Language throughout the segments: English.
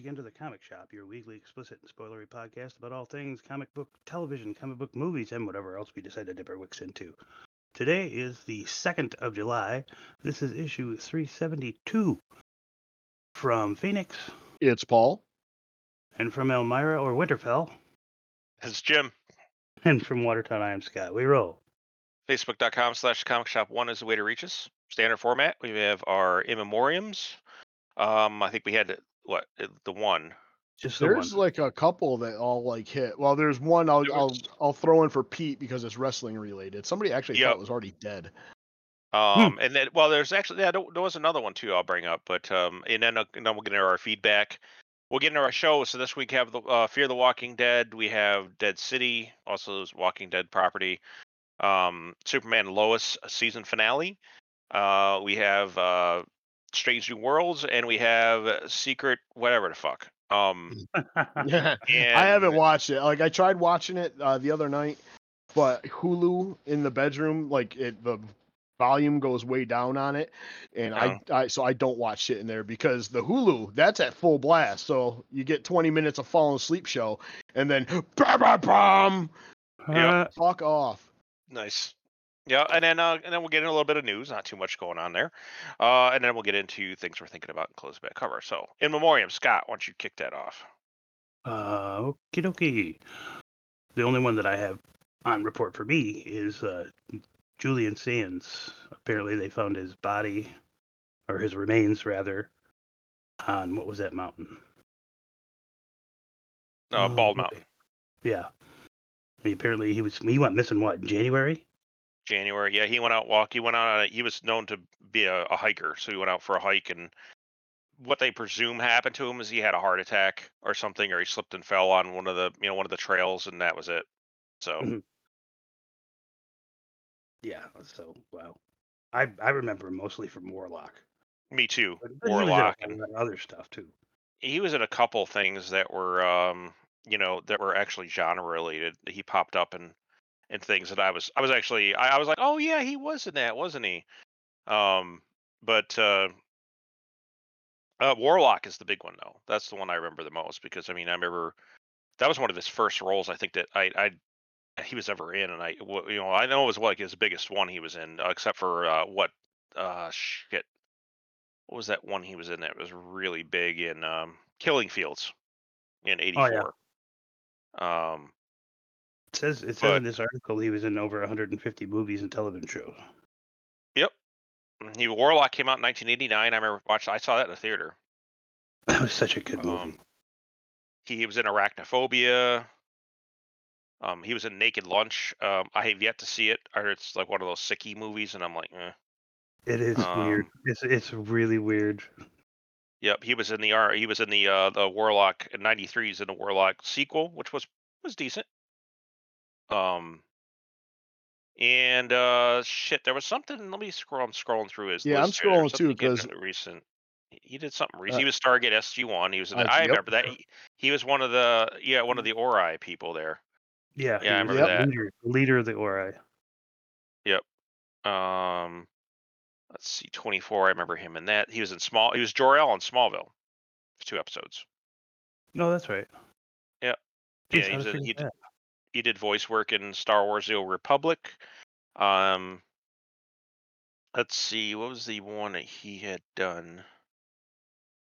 welcome again to the Comic Shop, your weekly explicit and spoilery podcast about all things comic book television, comic book movies, and whatever else we decide to dip our wicks into. Today is the 2nd of July. This is issue 372 from Phoenix It's Paul. and from Elmira or Winterfell It's Jim. and from Watertown. I am Scott. We roll. Facebook.com slash comic shop one is the way to reach us. Standard format. We have our in memoriams. Um, I think we had what uh, the one. Just the There's one. like a couple that all like hit. Well, there's one I'll There I'll I'll throw in for Pete because it's wrestling related. Somebody actually Yep. thought it was already dead. Um, and then well, there's actually yeah, there was another one too. I'll bring up, but um, and then uh, and then we'll get into our feedback. We'll get into our show. So this week have the uh, Fear the Walking Dead. We have Dead City, also Walking Dead property. Um, Superman Lois season finale. Uh, we have uh, Strange New Worlds, and we have Secret whatever the fuck. Um, Yeah. and I haven't watched it. Like I tried watching it uh, the other night, but Hulu in the bedroom, like it the volume goes way down on it, and I, I so I don't watch shit in there because the Hulu that's at full blast. So you get 20 minutes of falling asleep show, and then bam, bam, bam, Yeah. Uh, fuck off. Nice. Yeah, and then uh, and then we'll get in a little bit of news. Not too much going on there, uh, and then we'll get into things we're thinking about and close back cover. So, in memoriam, Scott, why don't you kick that off? Uh, okie dokie. The only one that I have on report for me is uh, Julian Sands. Apparently, they found his body, or his remains rather, on what was that mountain? Uh, Oh, Bald. Mountain, Yeah. He apparently he was he went missing what in January? January. Yeah, he went out walk. He went out. On a, he was known to be a, a hiker, so he went out for a hike, and what they presume happened to him is he had a heart attack or something, or he slipped and fell on one of the you know one of the trails, and that was it. So Mhm. Yeah. So wow. I I remember mostly from Warlock. me too. But he was in a Warlock and other stuff too. he was in a couple things that were um you know that were actually genre related he popped up in in things that i was i was actually I, I was like oh yeah he was in that wasn't he? Um but uh uh warlock is the big one though. That's the one i remember the most because i mean i remember that was one of his first roles i think that i i he was ever in and I you know i know it was like his biggest one he was in uh, except for uh what uh shit what was that one he was in that was really big in um killing fields in 84 Oh, yeah. um It says it says But- in this article he was in over 150 movies and television shows. Yep. He warlock came out in 1989 i remember watching i saw that in the theater That was such a good movie. um he, was in arachnophobia um he was in naked lunch um i have yet to see it or it's like one of those sicky movies and i'm like eh. It is weird. Um, It's it's really weird. Yep, he was in the R. He was in the uh, the Warlock in '93. He's in the Warlock sequel, which was was decent. Um, and uh, shit, there was something. Let me scroll. I'm scrolling through his. Yeah, I'm list here. There was scrolling too, something he 'cause- did recent. He did something recent. Uh, he was Stargate SG One. He was. In the, uh, I yep. remember that. He, he was one of the yeah one of the Ori people there. Yeah, Yeah, I remember the that. Leader, leader of the Ori. Yep. Um, let's see, 24. I remember him in that. He was in small. He was Jor El in Smallville. for Two episodes. No, that's right. Yeah. Jeez, Yeah, he was did- forgetting he did- that. He did voice work in Star Wars: The Old Republic. Um, let's see, what was the one that he had done?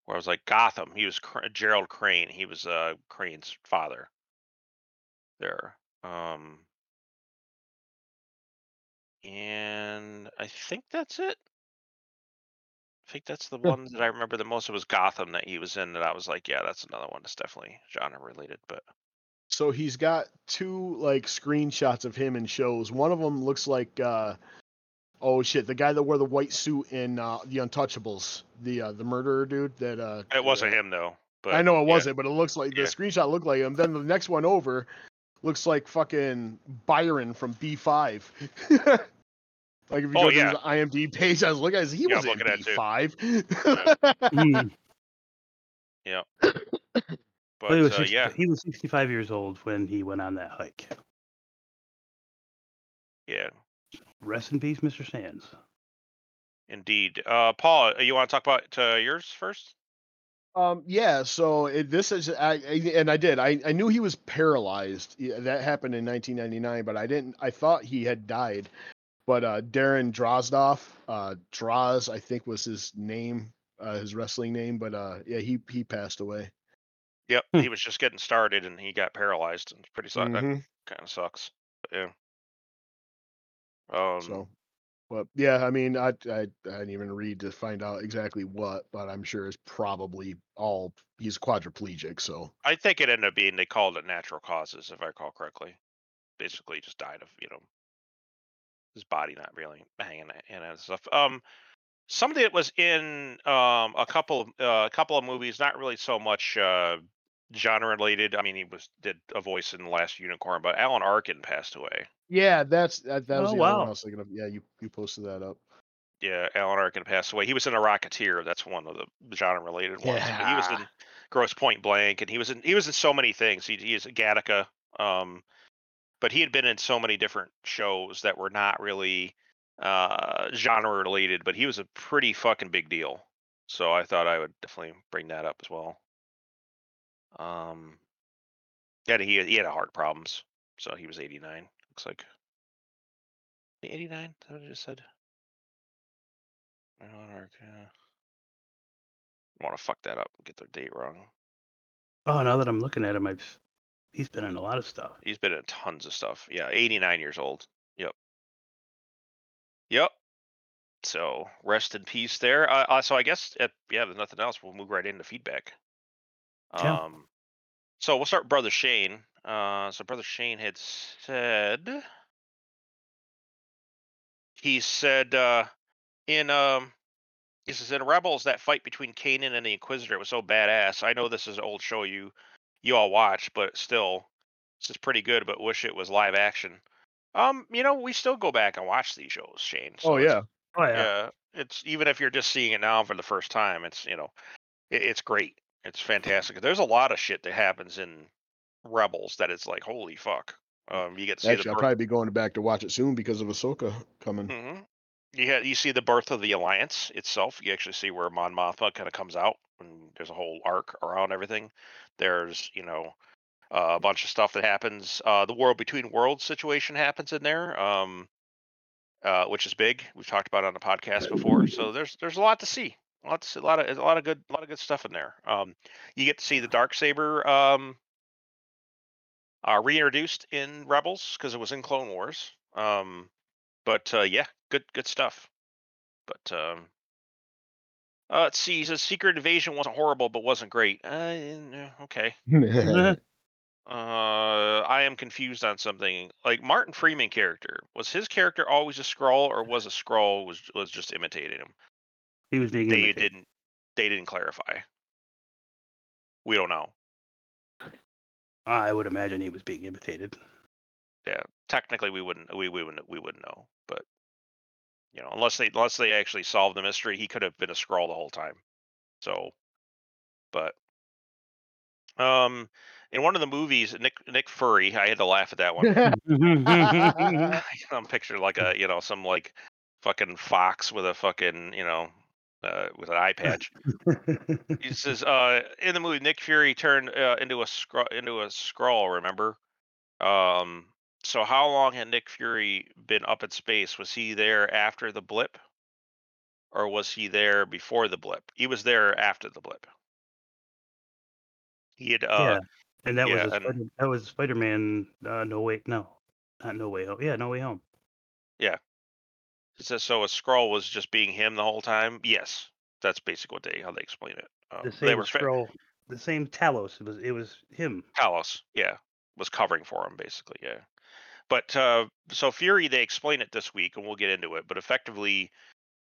Where I was like Gotham. He was Cr- Gerald Crane. He was uh Crane's father. There. Um, and I think that's it. I think that's the one that I remember the most. It was Gotham that he was in. That I was like, yeah, that's another one that's definitely genre related. But So he's got two like screenshots of him in shows. One of them looks like uh oh shit, the guy that wore the white suit in uh the Untouchables, the uh the murderer dude that uh it wasn't him though. But I know it yeah. wasn't, but it looks like the Yeah. screenshot looked like him. Then the next one over looks like fucking Byron from B5. like if you Oh, go yeah. to his IMDb page, I was looking at he Yeah, was I'm in looking at. B5. Mm. But Well, he was uh, 60 yeah, he was 65 years old when he went on that hike. yeah, Rest in peace, Mr. Sands. indeed. Uh, Paul, you want to talk about uh, yours first? Um, yeah, so it, this is, I, I- and I did. I, I knew he was paralyzed. That happened in 1999, but I didn't. I thought he had died. But uh, Darren Drozdov, uh, Droz, I think was his name, uh, his wrestling name. But uh, yeah, he he passed away. Yep, Hmm. he was just getting started and he got paralyzed. And it's pretty suck. That Mhm. kind of sucks. But yeah. Um. So, but yeah, I mean, I, I I didn't even read to find out exactly what, but I'm sure it's probably all he's quadriplegic. So I think it ended up being they called it natural causes, if I recall correctly. Basically, he just died of you know his body not really hanging in and stuff. Um, somebody that was in um a couple of uh, a couple of movies, not really so much uh genre related. I mean, he was did a voice in the Last Unicorn, but Alan Arkin passed away. yeah, that's that, that was Oh, the other wow. one I was thinking of. Yeah, you you posted that up. Yeah, Alan Arkin passed away. He was in a Rocketeer. That's one of the genre related ones. But he was in Grosse Pointe Blank, and he was in he was in so many things. He he is Gattaca. Um, but he had been in so many different shows that were not really uh genre related. But he was a pretty fucking big deal. So I thought I would definitely bring that up as well. Um, yeah, he had, he had heart problems, so he was 89. Looks like 89. Is that what I just said? Alan Arkin. I want to fuck that up and get their date wrong. Oh, now that I'm looking at him, I've he's been in a lot of stuff. He's been in tons of stuff. Yeah, 89 years old. Yep. Yep. So rest in peace there. Uh, uh, so I guess if, yeah, there's nothing else. We'll move right into feedback. Yeah. Um, so we'll start with Brother Shane. Uh, so Brother Shane had said he said uh, in um he says in Rebels that fight between Kanan and the Inquisitor was so badass. I know this is an old show you you all watch, but still this is pretty good. But wish it was live action. Um, you know, we still go back and watch these shows, Shane. Oh yeah, Oh yeah. yeah, it's even if you're just seeing it now for the first time, it's you know, it, it's great. It's fantastic. There's a lot of shit that happens in Rebels that it's like holy fuck. Um, you get to see actually, I'll birth- probably be going back to watch it soon because of Ahsoka coming. Mhm. You ha- you see the birth of the alliance itself. You actually see where Mon Mothma kind of comes out, and there's a whole arc around everything. There's you know uh, a bunch of stuff that happens. Uh, the world between worlds situation happens in there, um, uh, which is big. We've talked about it on the podcast before. So there's there's a lot to see. Lots a lot of a lot of good a lot of good stuff in there. Um, you get to see the dark saber um, uh, reintroduced in Rebels because it was in Clone Wars. Um, but uh, yeah, good good stuff. But um, uh, let's see. He says Secret Invasion wasn't horrible, but wasn't great. Uh, okay. Uh, I am confused on something. Like Martin Freeman character was his character always a Skrull, or was a Skrull was was just imitating him? He was being They imitated. didn't. They didn't clarify. We don't know. I would imagine he was being imitated. Yeah, technically we wouldn't. We we wouldn't. We wouldn't know. But you know, unless they unless they actually solved the mystery, he could have been a Skrull the whole time. So, but um, in one of the movies, Nick Nick Fury, I had to laugh at that one. I'm picturing like a you know some like fucking fox with a fucking you know uh, with an eye patch. he says uh, in the movie Nick Fury turned uh, into a Skrull into a Skrull. Remember? Um, so how long had Nick Fury been up in space? Was he there after the blip, or was he there before the blip? He was there after the blip. He had uh, yeah, and that yeah, was a and- Spider, that was Spider-Man. Uh, no way, no, not No Way Home. Yeah, No Way Home. It says so. A Skrull was just being him the whole time. Yes, that's basically what they how they explain it. Um, The they same were fa- the same Talos. It was it was him. Talos, yeah, was covering for him basically, yeah. But uh, so Fury, they explain it this week, and we'll get into it. But effectively,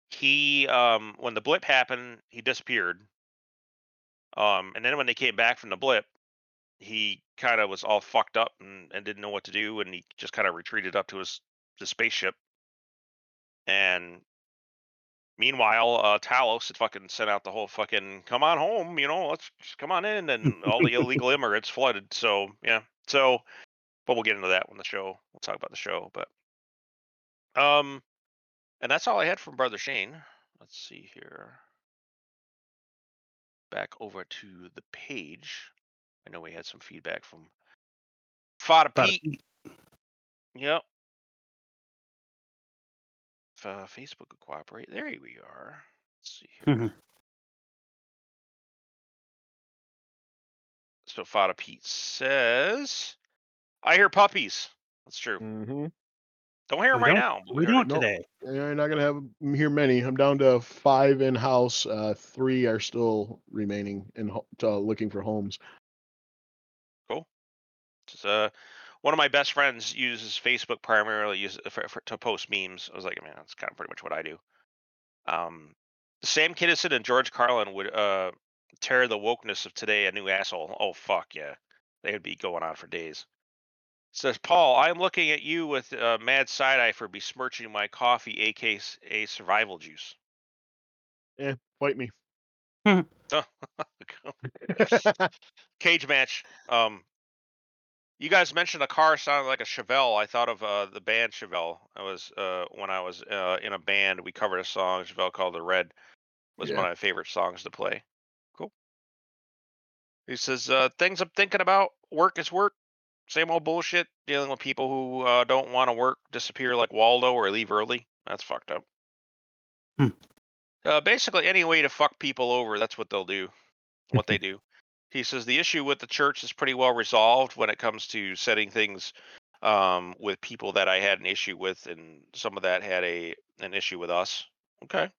he um, when the blip happened, he disappeared. Um, and then when they came back from the blip, he kind of was all fucked up and, and didn't know what to do, and he just kind of retreated up to his his spaceship. And meanwhile, uh, Talos had fucking sent out the whole fucking "come on home," you know, let's just come on in, and all the illegal immigrants flooded. So yeah, so but we'll get into that when the show. We'll talk about the show, but um, and that's all I had from Brother Shane. Let's see here. back over to the page. I know we had some feedback from Fada Pete. Yep. If uh, Facebook would cooperate, there we are. Let's see. here. Mhm. So Fada Pete says, "I hear puppies." That's true. Mm-hmm. Don't hear them We right now. but We heard don't Nope. today. You're not gonna have m- here many. I'm down to five in house. Uh, three are still remaining and ho- uh, looking for homes. Cool. It's, uh, one of my best friends uses Facebook primarily use for, for, to post memes. I was like, man, that's kind of pretty much what I do. Um, Sam Kinison and George Carlin would uh, tear the wokeness of today a new asshole. Oh fuck yeah, they would be going on for days. Says Paul, I'm looking at you with uh, mad side eye for besmirching my coffee, aka a survival juice. Yeah, fight me. Cage match. Um, you guys mentioned a car sounded like a Chevelle. I thought of uh, the band Chevelle. I was uh, when I was uh, in a band. We covered a song Chevelle called "The Red." Was Yeah. one of my favorite songs to play. Cool. He says uh, things I'm thinking about. Work is work. Same old bullshit. Dealing with people who uh, don't want to work, disappear like Waldo, or leave early. That's fucked up. Hmm. Uh, basically, any way to fuck people over, that's what they'll do. What they do. He says the issue with the church is pretty well resolved when it comes to setting things um, with people that I had an issue with, and some of that had a an issue with us. Okay.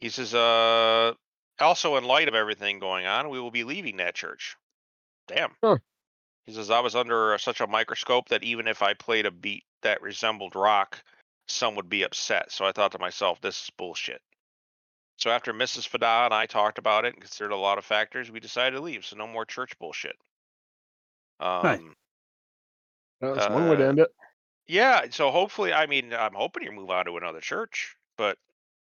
He says, uh, also in light of everything going on, we will be leaving that church. Damn. He says I was under such a microscope that even if I played a beat that resembled rock, some would be upset. So I thought to myself, this is bullshit. So after Mrs. Fada and I talked about it and considered a lot of factors, we decided to leave. So no more church bullshit. Um, That's one way to Uh, end it. yeah. So hopefully, I mean, I'm hoping you move on to another church, but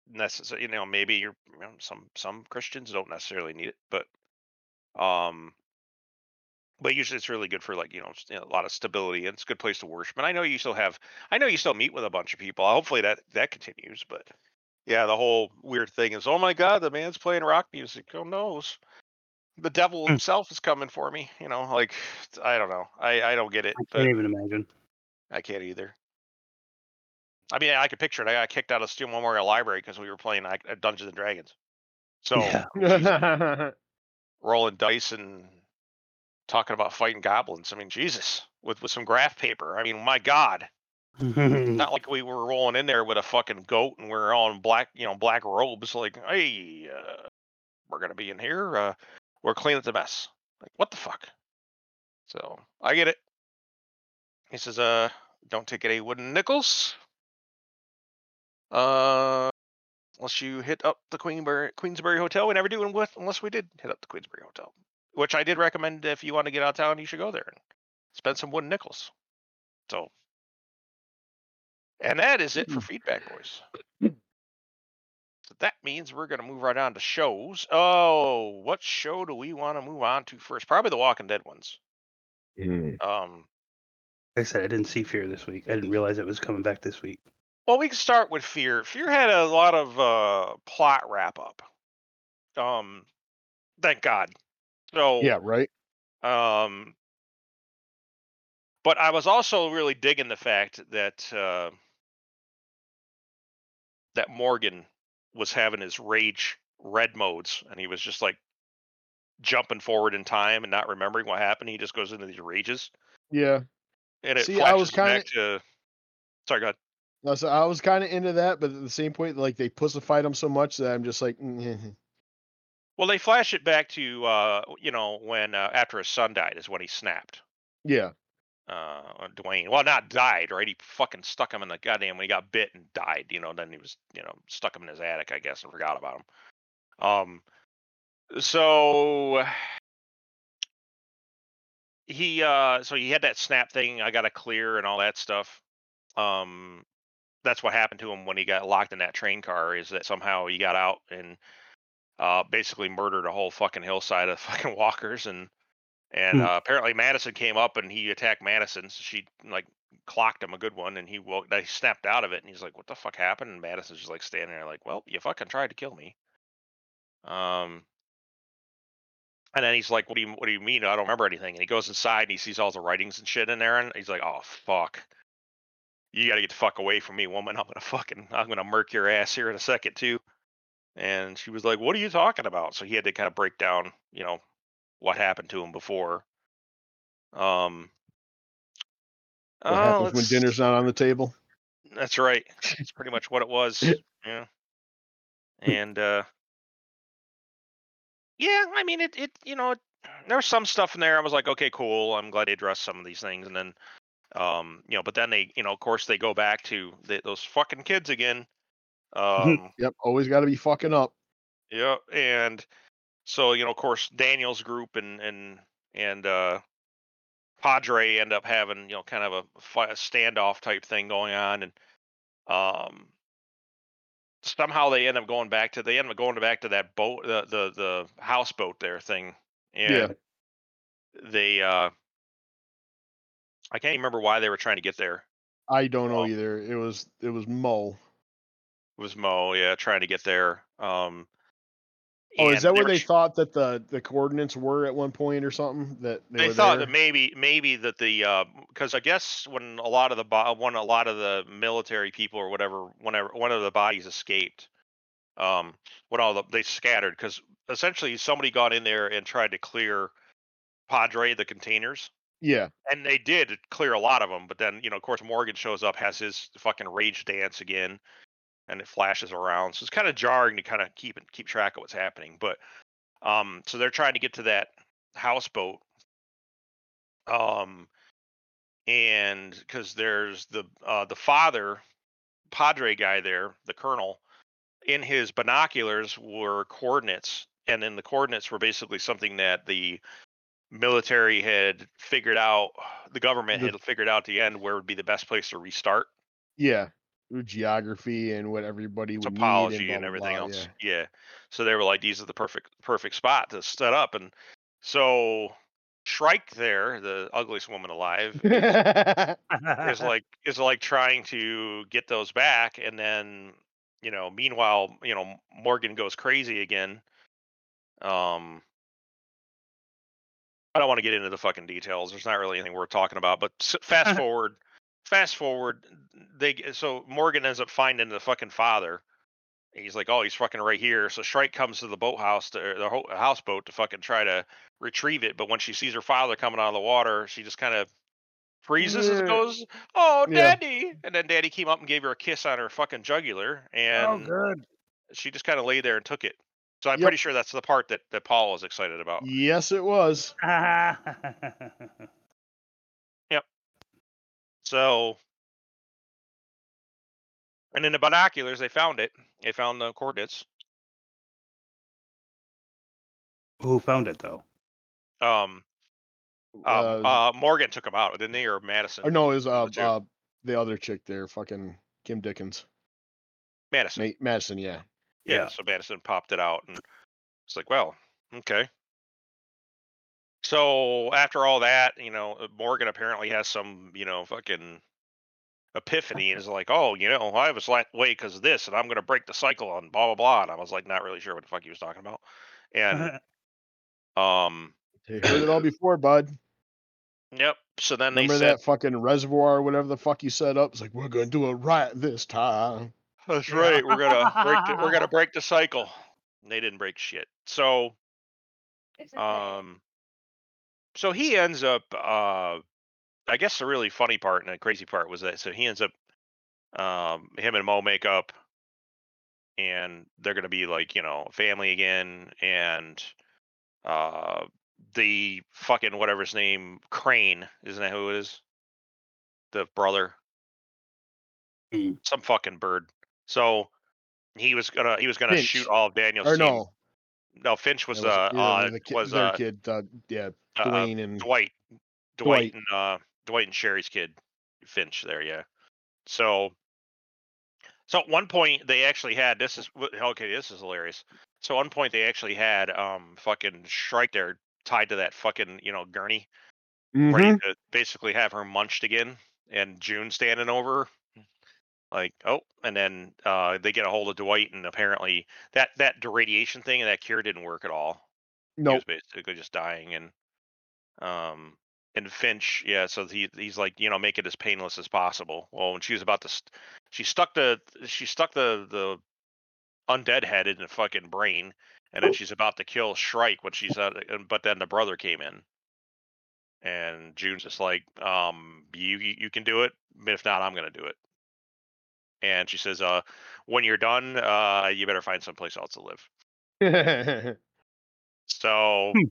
necessary, you know, maybe you're you know, some some Christians don't necessarily need it, but um, but usually it's really good for like you know, you know, a lot of stability and it's a good place to worship. And I know you still have, I know you still meet with a bunch of people. Hopefully that that continues, but yeah, the whole weird thing is, oh my God, the man's playing rock music. Who knows? the devil Hmm. himself is coming for me. You know, like I don't know, I I don't get it, I but can't even imagine. I can't either. I mean, I could picture it. I got kicked out of Steele Memorial Library because we were playing like, uh, Dungeons and Dragons. So Yeah. rolling dice and talking about fighting goblins. I mean, Jesus, with with some graph paper. I mean, my God, not like we were rolling in there with a fucking goat and we're on black, you know, black robes. Like, hey, uh, we're gonna be in here. Uh, we're cleaning the mess. Like, what the fuck? So I get it. He says, uh, don't take any wooden nickels. Uh, unless you hit up the Queenberry, Queensbury Hotel. We never do unless we did hit up the Queensbury Hotel, which I did recommend if you want to get out of town, you should go there and spend some wooden nickels. So, and that is it for feedback, boys. So that means we're going to move right on to shows. Oh, what show do we want to move on to first? Probably the Walking Dead ones. Mm. Um, Like I said, I didn't see Fear this week. I didn't realize it was coming back this week. Well, we can start with Fear. Fear had a lot of uh, plot wrap up. Um, thank God. So Yeah, right. Um, but I was also really digging the fact that uh, that Morgan was having his rage red modes, and he was just like jumping forward in time and not remembering what happened. He just goes into these rages, Yeah. and it See, I was flashes back to. Sorry, go ahead. No, so I was kind of into that, but at the same point, like they pussified him so much that I'm just like, mm, Well, they flash it back to uh, you know when uh, after his son died is when he snapped. yeah, uh Duane. Well, not died, right? He fucking stuck him in the goddamn when he got bit and died, you know, then he was, you know, stuck him in his attic, I guess, and forgot about him. Um so he uh so he had that snap thing, I got to clear and all that stuff. Um that's what happened to him when he got locked in that train car is that somehow he got out and uh basically murdered a whole fucking hillside of fucking walkers and and Hmm. uh, apparently Madison came up and he attacked Madison. So she like clocked him a good one, and he woke. They snapped out of it, and he's like, "What the fuck happened?" And Madison's just like standing there, like, "Well, you fucking tried to kill me." Um, And then he's like, "What do you What do you mean? I don't remember anything." And he goes inside and he sees all the writings and shit in there, and he's like, "Oh fuck, you got to get the fuck away from me, woman. I'm gonna fucking I'm gonna murk your ass here in a second too." And she was like, "What are you talking about?" So he had to kind of break down, you know, what happened to him before. Um, What uh, happens when dinner's not on the table? That's right. That's pretty much what it was. Yeah. And uh yeah, I mean it it you know, it, there was some stuff in there I was like, okay, cool. I'm glad they addressed some of these things and then um, you know, but then they, you know, of course they go back to the, those fucking kids again. Um Yep, always got to be fucking up. yeah, and so, you know, of course Daniel's group and and and uh Padre end up having, you know, kind of a, fi- standoff type thing going on and um somehow they end up going back to they end up going back to that boat the the, the houseboat there thing and Yeah. they uh i can't remember why they were trying to get there I don't know Oh. either. It was it was Mo. it was mo yeah trying to get there um Oh, is that where they thought that the the coordinates were at one point or something? That they, they thought there? that maybe maybe that the because I guess when a lot of the when a lot of the military people or whatever whenever one of the bodies escaped, um, when all the they scattered because essentially somebody got in there and tried to clear Padre the containers. Yeah, and they did clear a lot of them but then you know of course morgan shows up has his fucking rage dance again and it flashes around so it's kind of jarring to kind of keep keep track of what's happening but um so they're trying to get to that houseboat um and because there's the uh the father padre guy there the colonel in his binoculars were coordinates and then the coordinates were basically something that the military had figured out the government The- had figured out at the end where would be the best place to restart yeah. Geography and what everybody would topology need and, and, blah, everything blah, else yeah. so they were like these are the perfect perfect spot to set up and so shrike there the ugliest woman alive Yeah. is like is like trying to get those back and then you know meanwhile you know morgan goes crazy again um i don't want to get into the fucking details there's not really anything worth talking about but fast forward fast forward they so morgan ends up finding the fucking father he's like oh he's fucking right here so shrike comes to the boathouse to, er, the ho- houseboat to fucking try to retrieve it but when she sees her father coming out of the water she just kind of freezes Yeah. and goes oh Yeah. daddy and then daddy came up and gave her a kiss on her fucking jugular oh, and good. she just kind of lay there and took it so i'm Yep. pretty sure that's the part that, that paul was excited about yes, it was. So, and in the binoculars, they found it. They found the coordinates. Who found it though? Um, Uh, um, uh, Morgan took them out, didn't they, or Madison? or no, it was uh, the uh the other chick there, fucking Kim Dickens, Madison. Ma- Madison. Yeah. Yeah. Yeah. So Madison popped it out, and it's like, well, okay. So after all that, you know, uh, Morgan apparently has some, you know, fucking epiphany and is like, oh, you know, I was that way because of this, and I'm going to break the cycle and blah blah blah. And I was like, not really sure what the fuck he was talking about. And um, They heard it all before, bud. yep. So then Remember they said, that fucking reservoir or whatever the fuck you set up? It's like we're gonna do it right this time. That's right. We're gonna break. The, we're gonna break the cycle. And they didn't break shit. So, um, so he ends up. Uh, I guess the really funny part and the crazy part was that so he ends up. Um, him and Mo make up, and they're gonna be like you know family again, and uh, the fucking whatever his name Crane isn't that who it is? The brother Hmm. some fucking bird. So he was gonna he was gonna Finch. shoot all of Daniel's Or team. no, No, Finch was that uh, uh was uh, kid. Uh, yeah, Dwayne and Dwight, Dwight, Dwight. and uh, Dwight and Sherry's kid, Finch. There, yeah. So, so at one point they actually had this is okay. This is hilarious. So at one point they actually had um fucking Shrike there tied to that fucking you know gurney, ready Mhm. to basically have her munched again, and June standing over. her, Like oh, and then uh, they get a hold of Dwight, and apparently that that radiation thing and that cure didn't work at all. No he Nope. was basically just dying, and um, and Finch, yeah. So he he's like, you know, make it as painless as possible. Well, when she was about to, st- she stuck the she stuck the the undead head in the fucking brain, and then she's about to kill Shrike when she's and- but then the brother came in, and June's just like, um, you you you can do it, but if not, I'm gonna do it. And she says, uh, when you're done, uh, you better find someplace else to live. So, Hmm.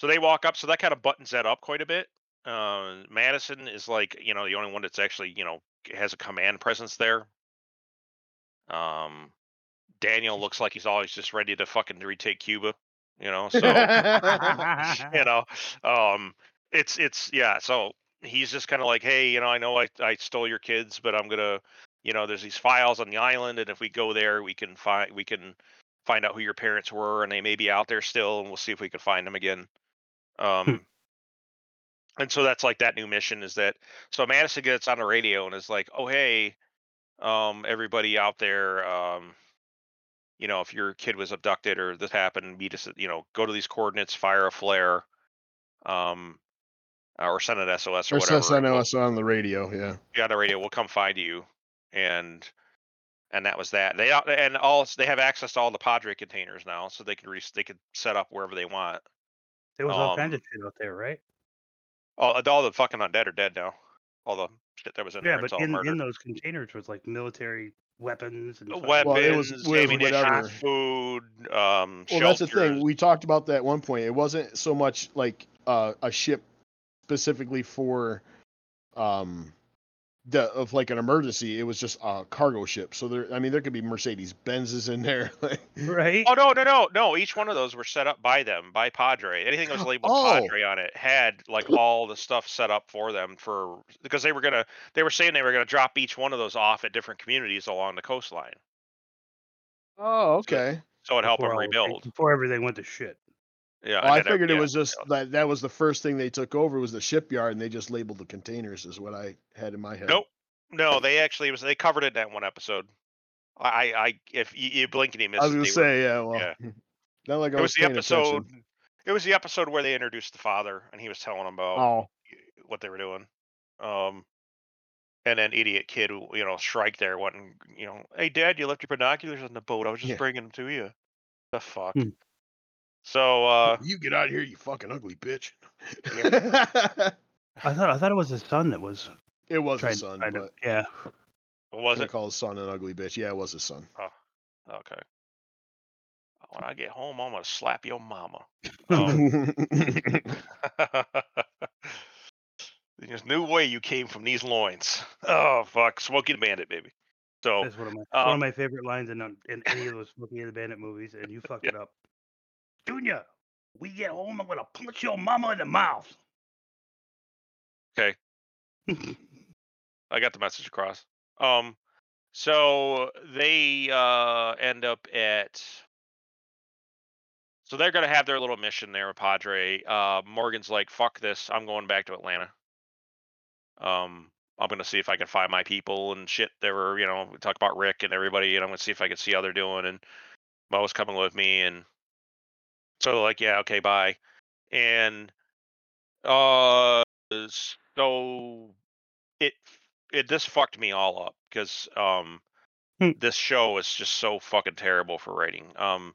So they walk up. So that kind of buttons that up quite a bit. Uh, Madison is like, you know, the only one that's actually, you know, has a command presence there. Um, Daniel looks like he's always just ready to fucking retake Cuba. You know, so you know, um, it's it's yeah. So he's just kind of like, hey, you know, I know I I stole your kids, but I'm gonna, you know, there's these files on the island, and if we go there, we can find we can find out who your parents were, and they may be out there still, and we'll see if we can find them again. Um, and so that's like that new mission is that so Madison gets on the radio and is like, oh hey, um, everybody out there, um, you know, if your kid was abducted or this happened, meet us, you know, go to these coordinates, fire a flare, um, or send an SOS or, or whatever. says I and know we'll- us on the radio. Yeah. Yeah, on the radio, we'll come find you. And and that was that. They and all they have access to all the Padre containers now, so they can re, they can set up wherever they want. There was all kinds Um, of shit out there, right? All all the fucking undead are dead now. All the shit that was in Yeah, there, it's but all in, murdered. in those containers was like military weapons and weapons, Well, it was- was ammunition, food, um, Well, that's the thing. We talked about that at one point. It wasn't so much like uh, a ship specifically for um the of like an emergency. It was just a cargo ship. So there, I mean, there could be Mercedes Benzes in there. right? Oh no, no, no, no! Each one of those were set up by them, by Padre. Anything that was labeled Oh. Padre on it had like all the stuff set up for them for because they were gonna. They were saying they were gonna drop each one of those off at different communities along the coastline, oh, okay. so it helped them rebuild. Before everything went to shit. Yeah, Well, I then, figured it yeah, was just yeah. that that was the first thing they took over was the shipyard, and they just labeled the containers. Is what I had in my head. Nope. No, they actually it was they covered it in that one episode. I, I, if you, you blink and you miss I was gonna they were- say, yeah. Well, yeah. not like I was was the episode. attention. It was the episode where they introduced the father, and he was telling them about Oh, what they were doing. Um, and then idiot kid, who, you know, Shrike there went and you know, hey dad, you left your binoculars on the boat. I was just Yeah. bringing them to you. The fuck. Hmm. So uh, you get out of here, you fucking ugly bitch. I thought I thought it was his son that was it was trying his son, find but him. Yeah. what was I it? call his son an ugly bitch. Yeah, it was his son. Okay. When I get home, I'm gonna slap your mama. Um, There's no way you came from these loins. Oh fuck, Smokey the Bandit, baby. So That's one of my one um, of my favorite lines in um, in any of those Smokey the Bandit movies, and you fucked it up. Junior, we get home, I'm gonna punch your mama in the mouth. Okay. I got the message across. Um, so they uh end up at. So they're gonna have their little mission there with Padre. Uh, Morgan's like, "Fuck this! I'm going back to Atlanta." Um, I'm gonna see if I can find my people and shit. They were, you know, we talk about Rick and everybody, and I'm gonna see if I can see how they're doing. And Mo's coming with me, and so like, "Yeah, okay, bye." And uh, so it it this fucked me all up because um Hmm. this show is just so fucking terrible for writing. Um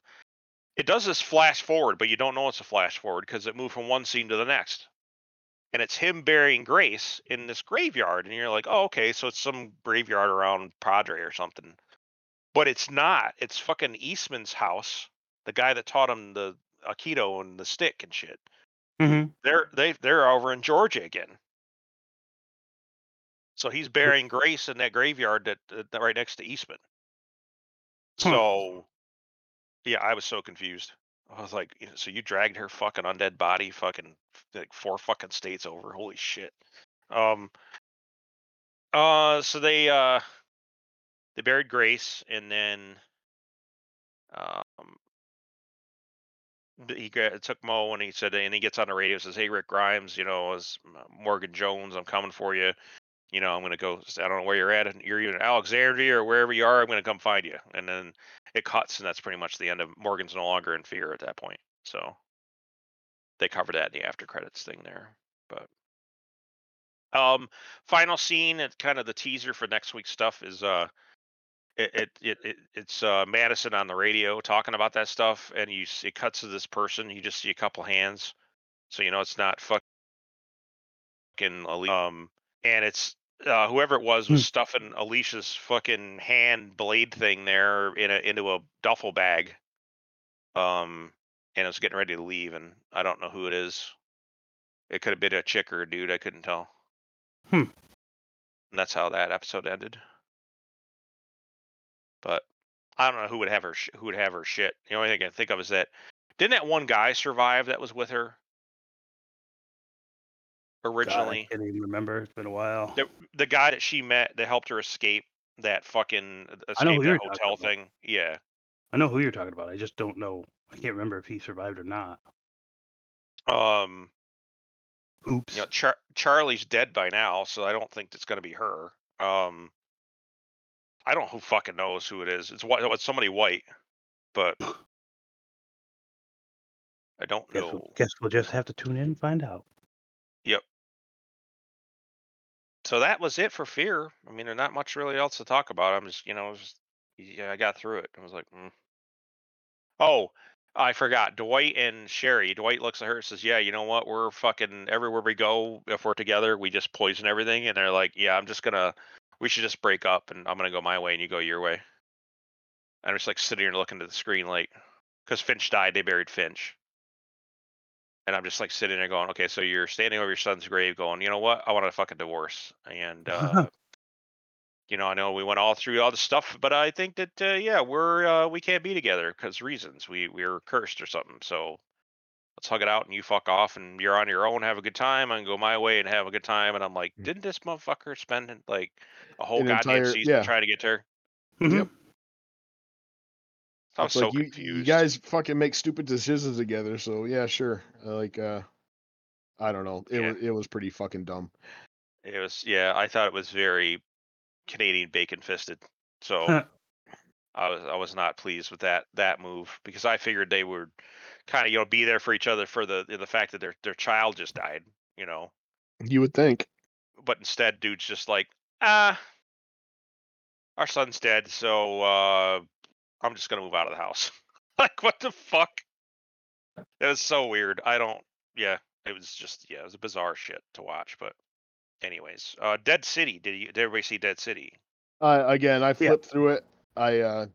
it does this flash forward, but you don't know it's a flash forward because it moved from one scene to the next. And it's him burying Grace in this graveyard, and you're like, oh, okay, so it's some graveyard around Padre or something. But it's not. It's fucking Eastman's house, the guy that taught him the Aikido and the stick and shit. Mm-hmm. They're they they're over in Georgia again. So he's burying Grace in that graveyard that, that right next to Eastman. So yeah, I was so confused. I was like, so you dragged her fucking undead body fucking like four fucking states over. Holy shit. Um uh so they uh they buried Grace and then um he gra- took Mo and he said, and he gets on the radio says, "Hey, Rick Grimes, you know, as Morgan Jones, I'm coming for you." you know, I'm gonna go. I don't know where you're at, you're either in Alexandria or wherever you are. I'm gonna come find you, and then it cuts, and that's pretty much the end of Morgan's no longer in fear at that point. So they cover that in the after credits thing there, but. Um, final scene and kind of the teaser for next week's stuff is uh, it it, it, it it's uh Madison on the radio talking about that stuff, and you see, it cuts to this person. You just see a couple hands, so you know it's not fucking um, and it's uh, whoever it was was Hmm. stuffing Alicia's fucking hand blade thing there in a into a duffel bag. Um, and it was getting ready to leave, and I don't know who it is. It could have been a chick or a dude. I couldn't tell. Hmm. And that's how that episode ended. But I don't know who would have her. Sh- who would have her shit? The only thing I can think of is that didn't that one guy survive that was with her God, I originally? can't even remember. It's been a while. the the guy that she met that helped her escape that fucking escape who that hotel about. thing. Yeah. I know who you're talking about. I just don't know. I can't remember if he survived or not. Um. Oops. You know, Char- Charlie's dead by now, so I don't think it's gonna be her. Um. I don't who fucking knows who it is. It's what it's somebody white, but I don't guess, know. we'll, guess we'll just have to tune in and find out. Yep. So that was it for Fear. I mean, there's not much really else to talk about. I'm just, you know, just yeah, I got through it. I was like, mm. oh, I forgot. Dwight and Sherry. Dwight looks at her and says, "Yeah, you know what? We're fucking everywhere we go. If we're together, we just poison everything." And they're like, "Yeah, I'm just gonna. We should just break up, and I'm gonna go my way, and you go your way." And I'm just like sitting here looking at the screen, like, because Finch died, they buried Finch. And I'm just like sitting there going, okay, so you're standing over your son's grave going, you know what? I want a fucking divorce. And, uh, you know, I know we went all through all the stuff, but I think that, uh, yeah, we're, uh, we can't be together because reasons. We, we're cursed or something. So let's hug it out and you fuck off and you're on your own, have a good time. I can go my way and have a good time. And I'm like, Mm. didn't this motherfucker spend like a whole An goddamn entire- season yeah. trying to get to her? Mhm. I'm It's so like you, confused. you guys fucking make stupid decisions together, so yeah, sure. Uh, Like, uh, I don't know. It Yeah. was it was pretty fucking dumb. It was yeah, I thought it was very Canadian bacon fisted. So I was I was not pleased with that that move because I figured they would kind of you know be there for each other for the the fact that their their child just died, you know. You would think. But instead, dude's just like, ah, our son's dead, so uh, I'm just gonna move out of the house. like what the fuck? It was so weird. I don't. Yeah, it was just yeah, it was a bizarre shit to watch. But anyways, uh, Dead City. Did you did everybody see Dead City? Uh, again, I Yeah. flipped through it. I uh,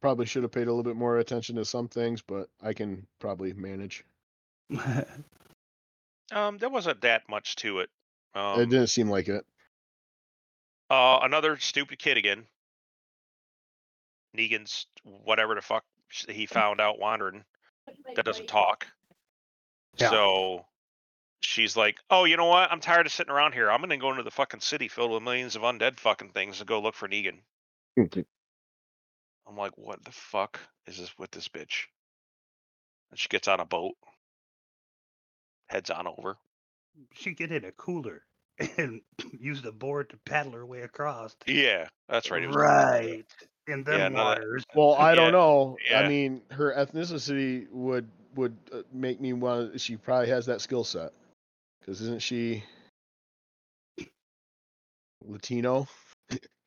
probably should have paid a little bit more attention to some things, but I can probably manage. Um, there wasn't that much to it. it Um, didn't seem like it. uh, another stupid kid again. Negan's whatever the fuck he found out wandering that doesn't talk. Yeah. So she's like, "Oh, you know what? I'm tired of sitting around here. I'm gonna go into the fucking city filled with millions of undead fucking things and go look for Negan." I'm like, "What the fuck is this with this bitch?" And she gets on a boat, heads on over. she get in a cooler and use the board to paddle her way across. Yeah, that's right. it was- Right. In them Yeah, no, waters. Well, I Yeah, don't know. yeah. I mean, her ethnicity would would uh, make me want. She probably has that skill set. Because isn't she Latino?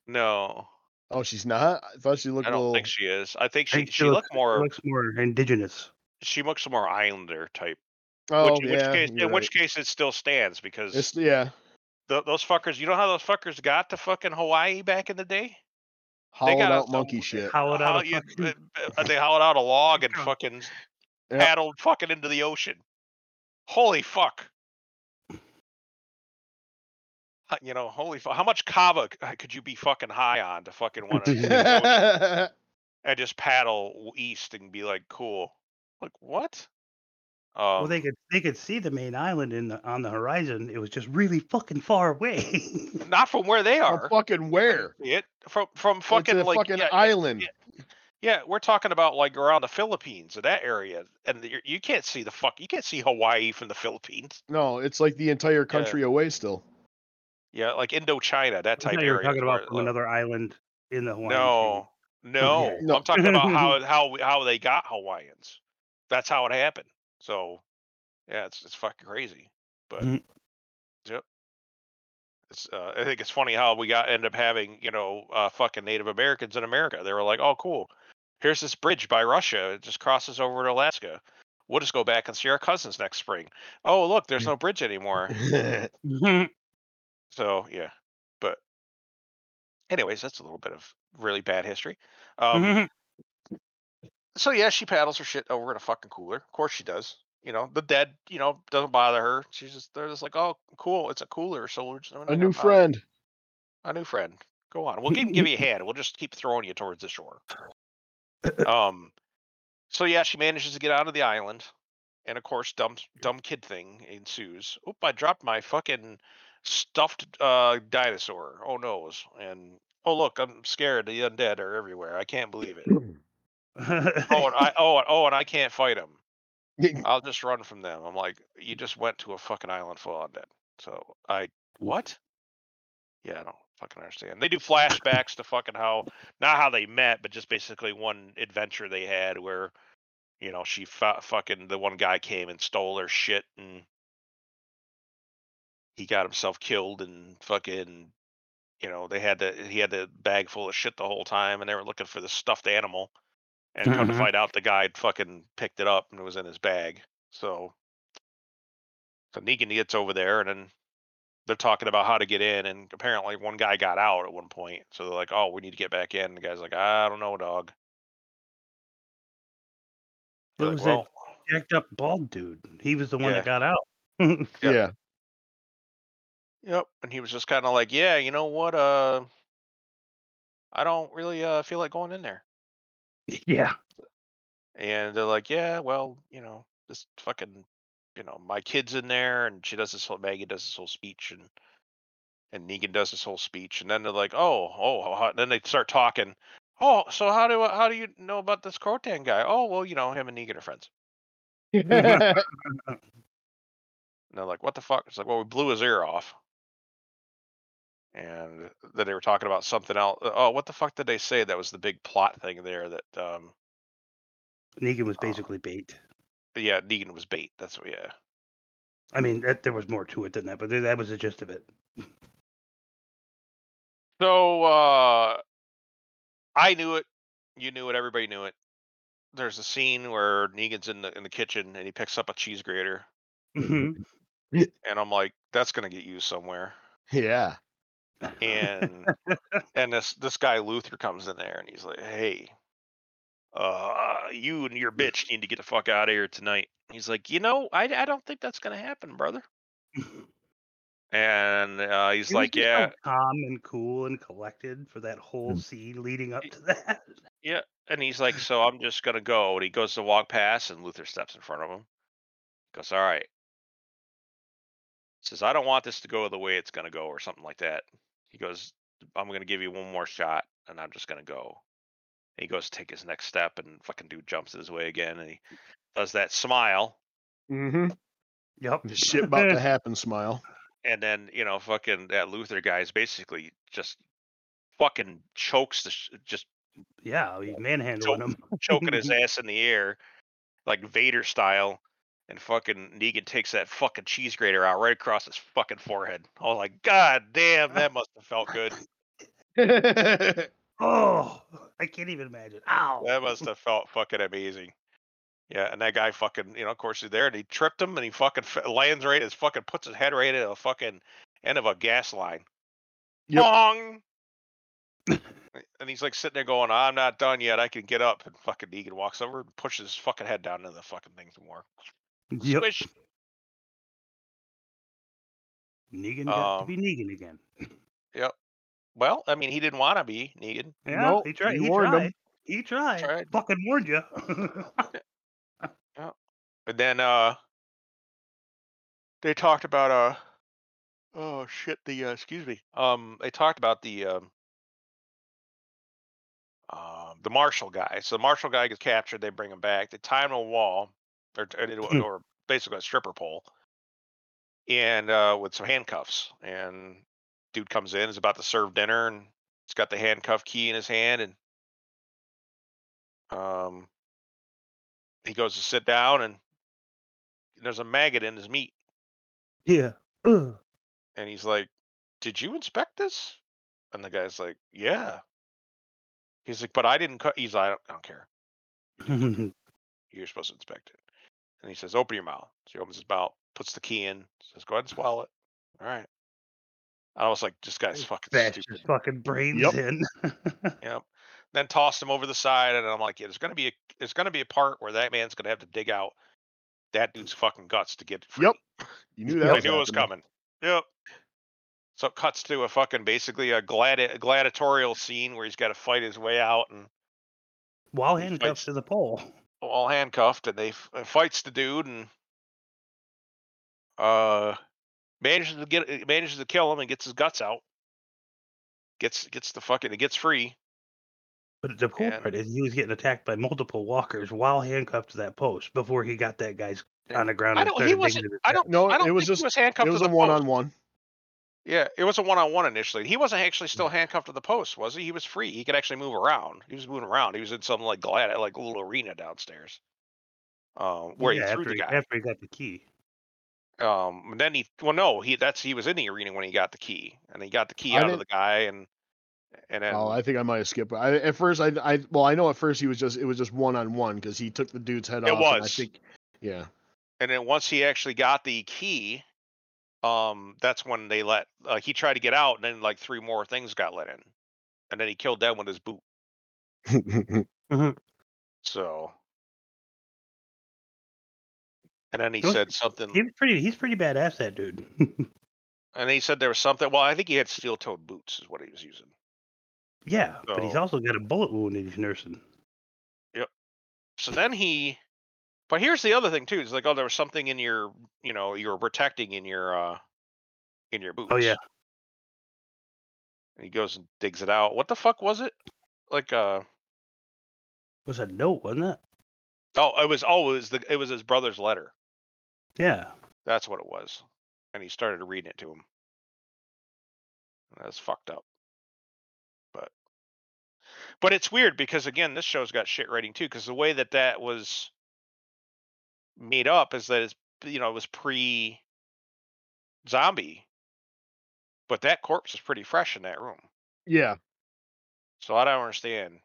No, Oh, she's not. I thought she looked I a don't little. think she is. I think I she think she looks- looked more looks more indigenous. she looks more Islander type. oh which, in which yeah, case, you're in which case it still stands because It's yeah. th- those fuckers. You know how those fuckers got to fucking Hawaii back in the day? Hollowed got out us monkey some- shit. Hollowed out you- fucking- uh, they hollowed out a log and fucking Yeah. paddled fucking into the ocean. Holy fuck! You know, holy fuck! How much kava c- could you be fucking high on to fucking want to and just paddle east and be like, cool? Like what? Um, well, they could they could see the main island in the on the horizon. It was just really fucking far away. not from where they From are. fucking where? It from from fucking like fucking yeah, island. yeah. Yeah, we're talking about like around the Philippines or that area, and you you can't see the fuck. You can't see Hawaii from the Philippines. No, it's like the entire country away still. Yeah, like Indochina, that type You're talking about from another island in the Hawaiian No, no, No. I'm talking about how how how they got Hawaiians. That's how it happened. So, yeah, it's it's fucking crazy. But Mhm. yep, it's uh, I think it's funny how we got end up having you know uh, fucking Native Americans in America. They were like, oh cool, here's this bridge by Russia. It just crosses over to Alaska. We'll just go back and see our cousins next spring. Oh look, there's no bridge anymore. So yeah, but anyways, that's a little bit of really bad history. Um, so yeah, she paddles her shit over in a fucking cooler. Of course she does. You know, the dead, you know, doesn't bother her. She's just they're just like, oh, cool, it's a cooler, so we're just a new friend. a new friend. Go on, we'll give, give you a hand. We'll just keep throwing you towards the shore. Um, so yeah, she manages to get out of the island, and of course, dumb dumb kid thing ensues. Oop! I dropped my fucking stuffed uh dinosaur. Oh noes! And oh look, I'm scared. The undead are everywhere. I can't believe it. oh, and I oh and- oh, and I can't fight them. I'll just run from them. I'm like, you just went to a fucking island full of undead. So I what? Yeah, I don't fucking understand. They do flashbacks to fucking how not how they met, but just basically one adventure they had where you know she fu- fucking the one guy came and stole her shit and he got himself killed and fucking you know they had to he had the bag full of shit the whole time and they were looking for the stuffed animal and come to Mhm. find out the guy had fucking picked it up and it was in his bag so so Negan gets over there and then they're talking about how to get in and apparently one guy got out at one point so they're like oh we need to get back in and the guy's like i don't know dog It They're like, was well, that jacked up bald dude. He was the one Yeah. that got out. Yeah. Yeah. Yep. And he was just kind of like, yeah, you know what? Uh, I don't really uh feel like going in there. yeah. And they're like, yeah, well, you know, this fucking, you know, my kid's in there, and she does this whole Maggie does this whole speech, and and Negan does this whole speech, and then they're like, oh, oh, how, then they start talking. Oh, so how do how do you know about this Crotan guy? Oh, well, you know, him and Negan are friends. And they're like, what the fuck? It's like, well, we blew his ear off. And then they were talking about something else. Oh, what the fuck did they say? That was the big plot thing there. That um, Negan was Oh. basically bait. yeah, Negan was bait. That's what. Yeah. I mean, that, there was more to it than that, but th- that was the gist of it. So uh, I knew it. You knew it. Everybody knew it. There's a scene where Negan's in the in the kitchen and he picks up a cheese grater, Mhm. and I'm like, that's gonna get used somewhere. yeah. And and this this guy Luther comes in there and he's like, "Hey, uh, you and your bitch need to get the fuck out of here tonight." He's like, "You know, I I don't think that's gonna happen, brother." And uh, he's He like, "Yeah, calm and cool and collected for that whole scene leading up to that. yeah." And he's like, "So I'm just gonna go." And he goes to walk past, and Luther steps in front of him. Goes, "All right." Says, "I don't want this to go the way it's gonna go, or something like that." He goes, "I'm gonna give you one more shot, and I'm just gonna go." he goes to take his next step and fucking dude jumps his way again and he does that smile Mm-hmm. Yep. The shit about to happen. Smile. and then you know fucking that luther guy is basically just fucking chokes the sh- just yeah, he's manhandling him. choking his ass in the air like vader style and fucking negan takes that fucking cheese grater out right across his fucking forehead i was like god damn that must have felt good Oh, I can't even imagine. Ow. that must have felt fucking amazing yeah and that guy fucking you know of course he's there and he tripped him and he fucking f- lands right his fucking puts his head right at a fucking end of a gas line Yep. Bong! and he's like sitting there going, I'm not done yet. I can get up. And fucking Negan walks over and pushes his fucking head down into the fucking thing some more. Yep. Squish. Negan got to Um, be Negan again. Yep. Well, I mean, he didn't want to be Negan. Yeah, Nope, he tried. he He, warned him. tried. He tried. Tried. Fucking warned you. But then uh they talked about uh oh shit, the uh, excuse me. Um they talked about the um um the marshal guy. So the marshal guy gets captured, they bring him back, they tie him to a wall or, or, or basically a stripper pole and uh with some handcuffs and dude comes in, is about to serve dinner, and he's got the handcuff key in his hand, and um, he goes to sit down, and there's a maggot in his meat, Yeah. And he's like, "Did you inspect this?" And the guy's like, "Yeah." He's like, "But I didn't cut." He's like, "I don't, I don't care. You're supposed to inspect it." And he says, "Open your mouth." So he opens his mouth, puts the key in, says, "Go ahead and swallow it." All right. I was like, "This guy's fucking stupid." his fucking brains Yep. in. Yep. Then tossed him over the side, and I'm like, yeah, there's gonna be a there's gonna be a part where that man's gonna have to dig out that dude's fucking guts to get free. Yep. You knew that I knew it was coming. Yep. So it cuts to a fucking basically a gladi- gladiatorial scene where he's got to fight his way out and While handcuffed to the pole. All handcuffed, and they f- uh, fights the dude and uh manages to get manages to kill him and gets his guts out. Gets gets the fucking it gets free. But the cool And- part is he was getting attacked by multiple walkers while handcuffed to that post before he got that guy's on the ground. I don't. He wasn't. digging at his I don't. No, I don't it was think just- he was handcuffed It was to a the one post. on one. Yeah, it was a one-on-one initially. He wasn't actually still Mm. handcuffed to the post, was he? He was free. He could actually move around. He was moving around. He was in some like glad like little arena downstairs, um, where yeah, he threw after, the he, guy. after he got the key. Um, and then he well, no, he that's he was in the arena when he got the key, and he got the key I out of the guy, and and then Oh, I think I might have skipped. I, at first, I, I, well, I know at first he was just, it was just one on one because he took the dude's head It off. and I was. think, yeah. and then once he actually got the key, um, that's when they let uh, he tried to get out, and then like three more things got let in, and then he killed them with his boot. So, and then he Those- said something. He's pretty. He's pretty badass. That dude. And he said there was something. Well, I think he had steel-toed boots, is what he was using. yeah, but he's also got a bullet wound that he's nursing. Yep. So then he, but here's the other thing too. It's like, oh, there was something in your, you know, you were protecting in your, uh in your boots. Oh yeah, And he goes and digs it out. What the fuck was it? Like, uh, it was a note, wasn't it? oh, it was, oh, it was the, it was his brother's letter. Yeah. That's what it was. And he started reading it to him. That's fucked up. But but it's weird because again, this show's got shit writing too. Because the way that that was made up is that it's you know it was pre zombie, but that corpse is pretty fresh in that room. yeah. So I don't understand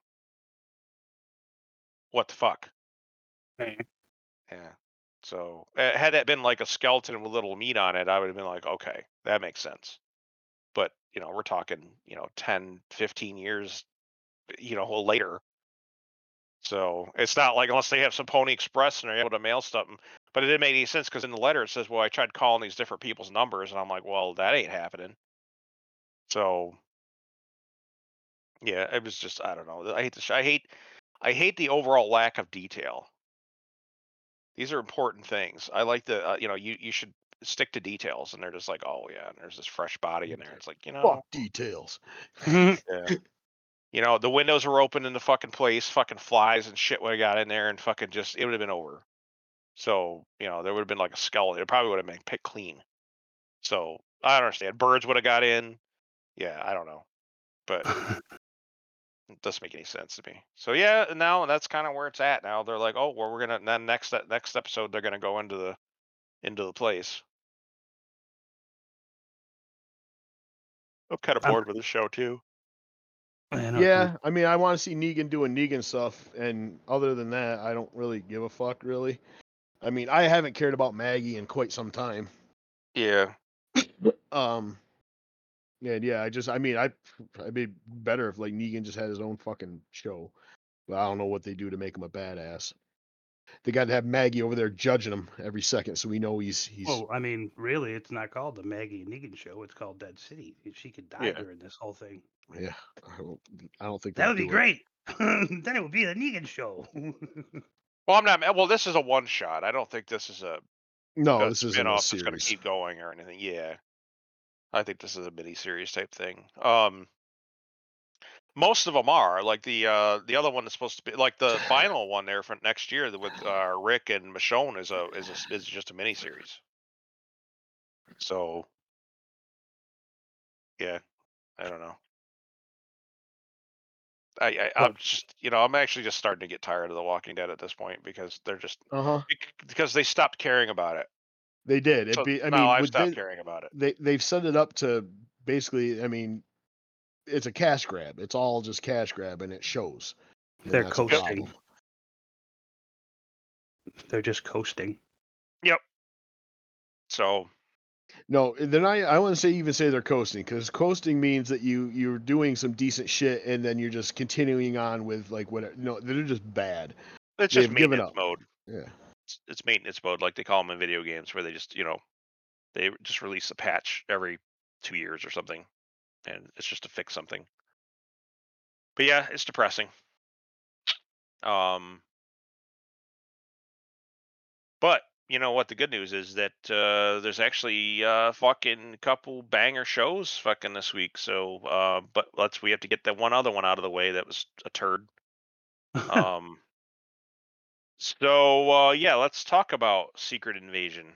what the fuck. Hey. Yeah. So uh, had that been like a skeleton with little meat on it, I would have been like, okay, that makes sense. But, you know, we're talking, you know, 10, 15 years, you know, later. So it's not like unless they have some Pony Express and they're able to mail something. But it didn't make any sense because in the letter it says, well, I tried calling these different people's numbers. And I'm like, well, that ain't happening. So, yeah, it was just, I don't know. I hate the I hate, I hate the overall lack of detail. These are important things. I like the, uh, you know, you you should stick to details, and they're just like, oh yeah, and there's this fresh body in there. It's like, you know, Fuck details. yeah. You know, the windows were open in the fucking place, fucking flies and shit would have got in there, and fucking just it would have been over. So you know, there would have been like a skeleton. It probably would have been picked clean. So I don't understand. Birds would have got in. Yeah, I don't know, but it doesn't make any sense to me. So yeah, now that's kind of where it's at now. They're like, oh, well, we're gonna then next next episode they're gonna go into the into the place. I'm kind of I'm- bored with the show too. I know, Yeah, I mean, I want to see Negan doing Negan stuff, and other than that, I don't really give a fuck, really. I mean, I haven't cared about Maggie in quite some time. Yeah, Um, and yeah, I just, I mean, I, I'd be better if like Negan just had his own fucking show. But I don't know what they do to make him a badass. They got to have Maggie over there judging him every second, so we know he's he's. Well, I mean, really, it's not called the Maggie and Negan show. It's called Dead City. She could die Yeah. during this whole thing. Yeah, I don't, I don't think That would be it. great. then it would be the Negan show. Well, I'm not. Well, this is a one shot. I don't think this is a, No, a this isn't a spin-off that's going to keep going or anything. Yeah, I think this is a mini series type thing. Um, most of them are like the uh the other one is supposed to be like the final one there for next year with uh, Rick and Michonne is a is a, is just a mini series. So Yeah, I don't know. I, I I'm just you know I'm actually just starting to get tired of The Walking Dead at this point because they're just Uh huh. because they stopped caring about it. They did. It So be. I now mean, I've stopped Vin- caring about it. they they've set it up to basically. I mean, it's a cash grab. It's all just cash grab, and it shows. And They're coasting. They're just coasting. Yep. So No, then I I want to say even say they're coasting because coasting means that you you're doing some decent shit and then you're just continuing on with like whatever. No, they're just bad. it's just They've given maintenance up. mode. Yeah. It's, it's maintenance mode, like they call them in video games, where they just you know they just release a patch every two years or something, and it's just to fix something. But yeah, it's depressing. Um, but you know what? The good news is that uh, there's actually uh, fucking couple banger shows fucking this week. So, uh, but let's we have to get that one other one out of the way that was a turd. Um, so uh, yeah, let's talk about Secret Invasion.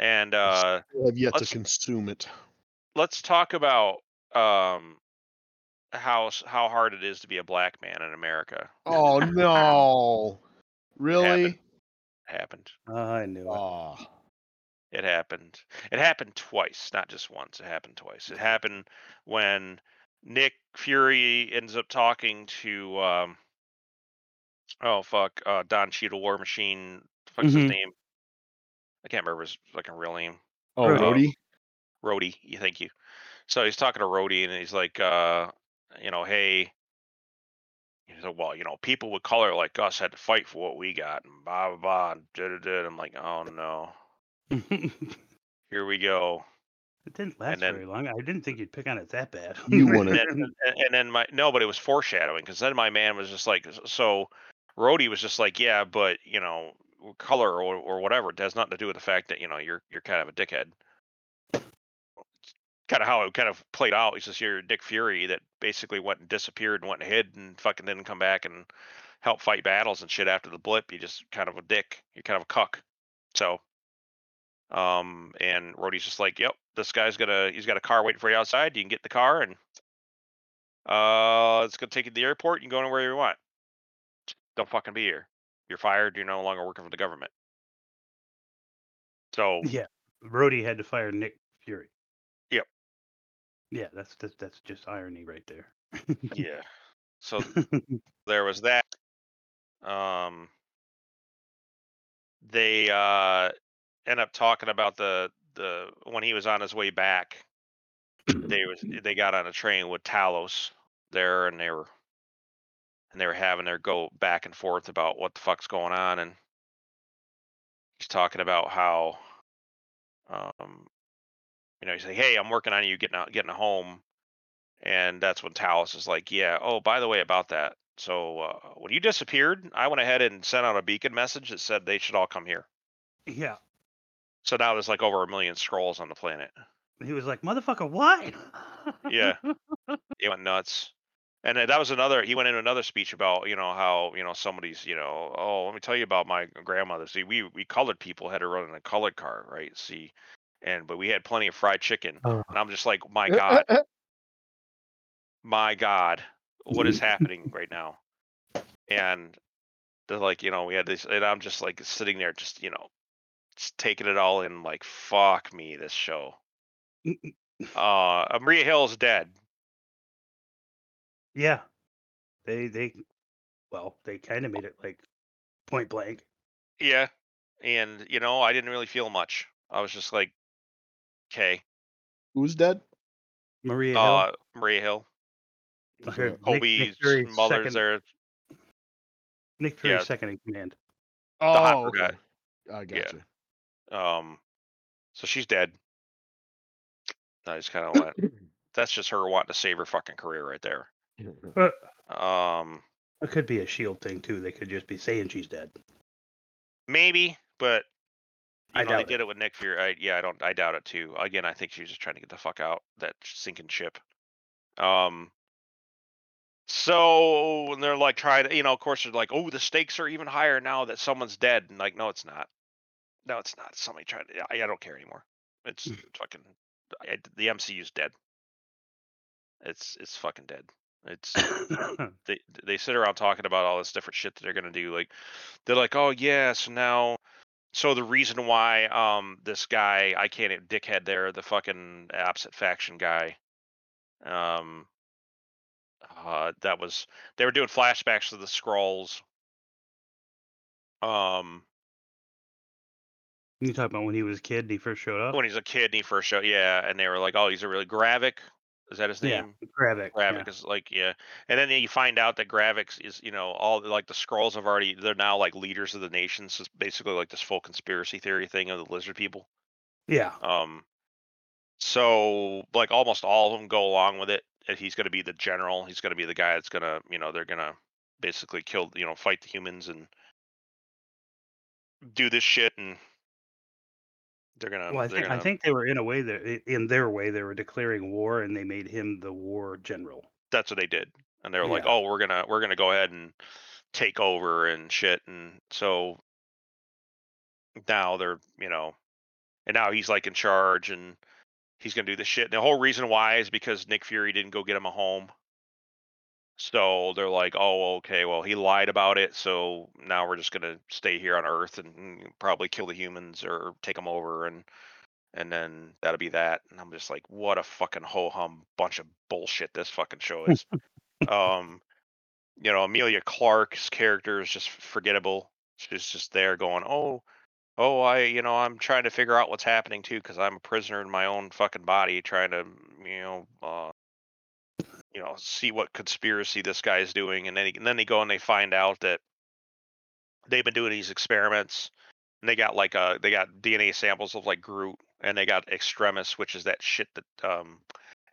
And uh, I have yet let's- to consume it. let's talk about um, how how hard it is to be a black man in America. Oh no! Really? happened. I knew it. Oh. It happened. It happened twice, not just once. It happened twice. It happened when Nick Fury ends up talking to um oh fuck, uh Don Cheadle War Machine fuck's his Mhm. name? I can't remember his fucking real name. Oh, Rhodey. Rhodey? Rhodey, yeah, thank you. So he's talking to Rhodey and he's like, uh, you know, hey, he's like, well, you know, people with color like us had to fight for what we got, and blah blah blah. And da, da, da. I'm like, oh no, here we go. It didn't last then- very long. I didn't think you'd pick on it that bad. You And wanna- then, and, and then my no, but it was foreshadowing because then my man was just like, so Rhodey was just like, yeah, but you know, color or or whatever it has nothing to do with the fact that you know you're you're kind of a dickhead. Kind of how it kind of played out. He's just your Dick Fury that basically went and disappeared and went and hid and fucking didn't come back and help fight battles and shit after the blip. You just kind of a dick. You're kind of a cuck. So, um, and Rhodey's just like, yep, this guy's gonna he's got a car waiting for you outside. You can get the car and uh, it's gonna take you to the airport. You can go anywhere you want. Don't fucking be here. You're fired. You're no longer working for the government. So yeah, Rhodey had to fire Nick Fury. Yep. Yeah, that's that's, that's just irony right there. yeah. So there was that. Um, they uh end up talking about the the when he was on his way back. They was they got on a train with Talos there, and they were and they were having their go back and forth about what the fuck's going on, and he's talking about how, um, you know, he's like, "Hey, I'm working on you getting out, getting home," and that's when Talos is like, "Yeah, oh, by the way, about that. So uh, when you disappeared, I went ahead and sent out a beacon message that said they should all come here. yeah, So now there's like over a million Skrulls on the planet. he was like, "Motherfucker, what?" Yeah. He went nuts. And that was another. He went into another speech about you know how you know somebody's you know oh let me tell you about my grandmother. See we we colored people had to run in a colored car right. See, and but we had plenty of fried chicken. Oh. And I'm just like my god, my god, what is happening right now? And they're like you know we had this, and I'm just like sitting there just you know just taking it all in like fuck me this show. Mm, mm. Uh, Maria Hill's dead. Yeah, they they, well, they kind of made it like point blank. Yeah. And, you know, I didn't really feel much. I was just like, okay. Who's dead? Maria Hill, Uh, Maria Hill. her- Nick- Nick Kobe's Fury's mother's second, there. Nick Fury's yeah. second in command. Oh, hot okay. guy. I Yeah. got you. Um, so she's dead. I just kind of went, that's just her wanting to save her fucking career right there. Um, It could be a shield thing too. They could just be saying she's dead. maybe, but I you know, they doubt did it with Nick Fury. I, yeah, I don't, I doubt it too. Again, I think she's just trying to get the fuck out that sinking ship. Um, so when they're like trying to, you know, of course they're like, oh, the stakes are even higher now that someone's dead. And like, no, it's not. No, it's not. Somebody trying to. I, I don't care anymore. It's fucking I, the MCU's dead. It's it's fucking dead. It's they they sit around talking about all this different shit that they're gonna do. Like they're like, oh yeah, so now so the reason why um this guy I can't dickhead there, the fucking opposite faction guy, um uh that was they were doing flashbacks to the Skrulls. Um you talk about when he was a kid and he first showed up? when he's a kid and he first showed yeah, and they were like, Oh, he's a really Gravik. Is that his name? Yeah? Gravik. Gravik is like yeah, and then you find out that Gravik is you know all like the Skrulls have already they're now like leaders of the nations. So it's basically like this full conspiracy theory thing of the lizard people. Yeah. Um, so like almost all of them go along with it. And he's going to be the general. He's going to be the guy that's going to you know they're going to basically kill you know fight the humans and do this shit and they're gonna. Well, I they're think I gonna- think they were in a way that in their way they were declaring war and they made him the war general. that's what they did and they were like Yeah. oh we're gonna we're gonna go ahead and take over and shit and so now they're you know and now he's like in charge and he's gonna do this shit and the whole reason why is because nick fury didn't go get him a home so they're like oh okay well he lied about it so now we're just gonna stay here on earth and mm, probably kill the humans or take them over and and then that'll be that. And i'm just like what a fucking ho-hum bunch of bullshit this fucking show is. Um you know Emilia Clarke's character is just forgettable. She's just there going oh oh i you know i'm trying to figure out what's happening too because i'm a prisoner in my own fucking body trying to you know uh you know see what conspiracy this guy's doing and then he, and then they go and they find out that they've been doing these experiments and they got like uh they got dna samples of like groot and they got extremis which is that shit that um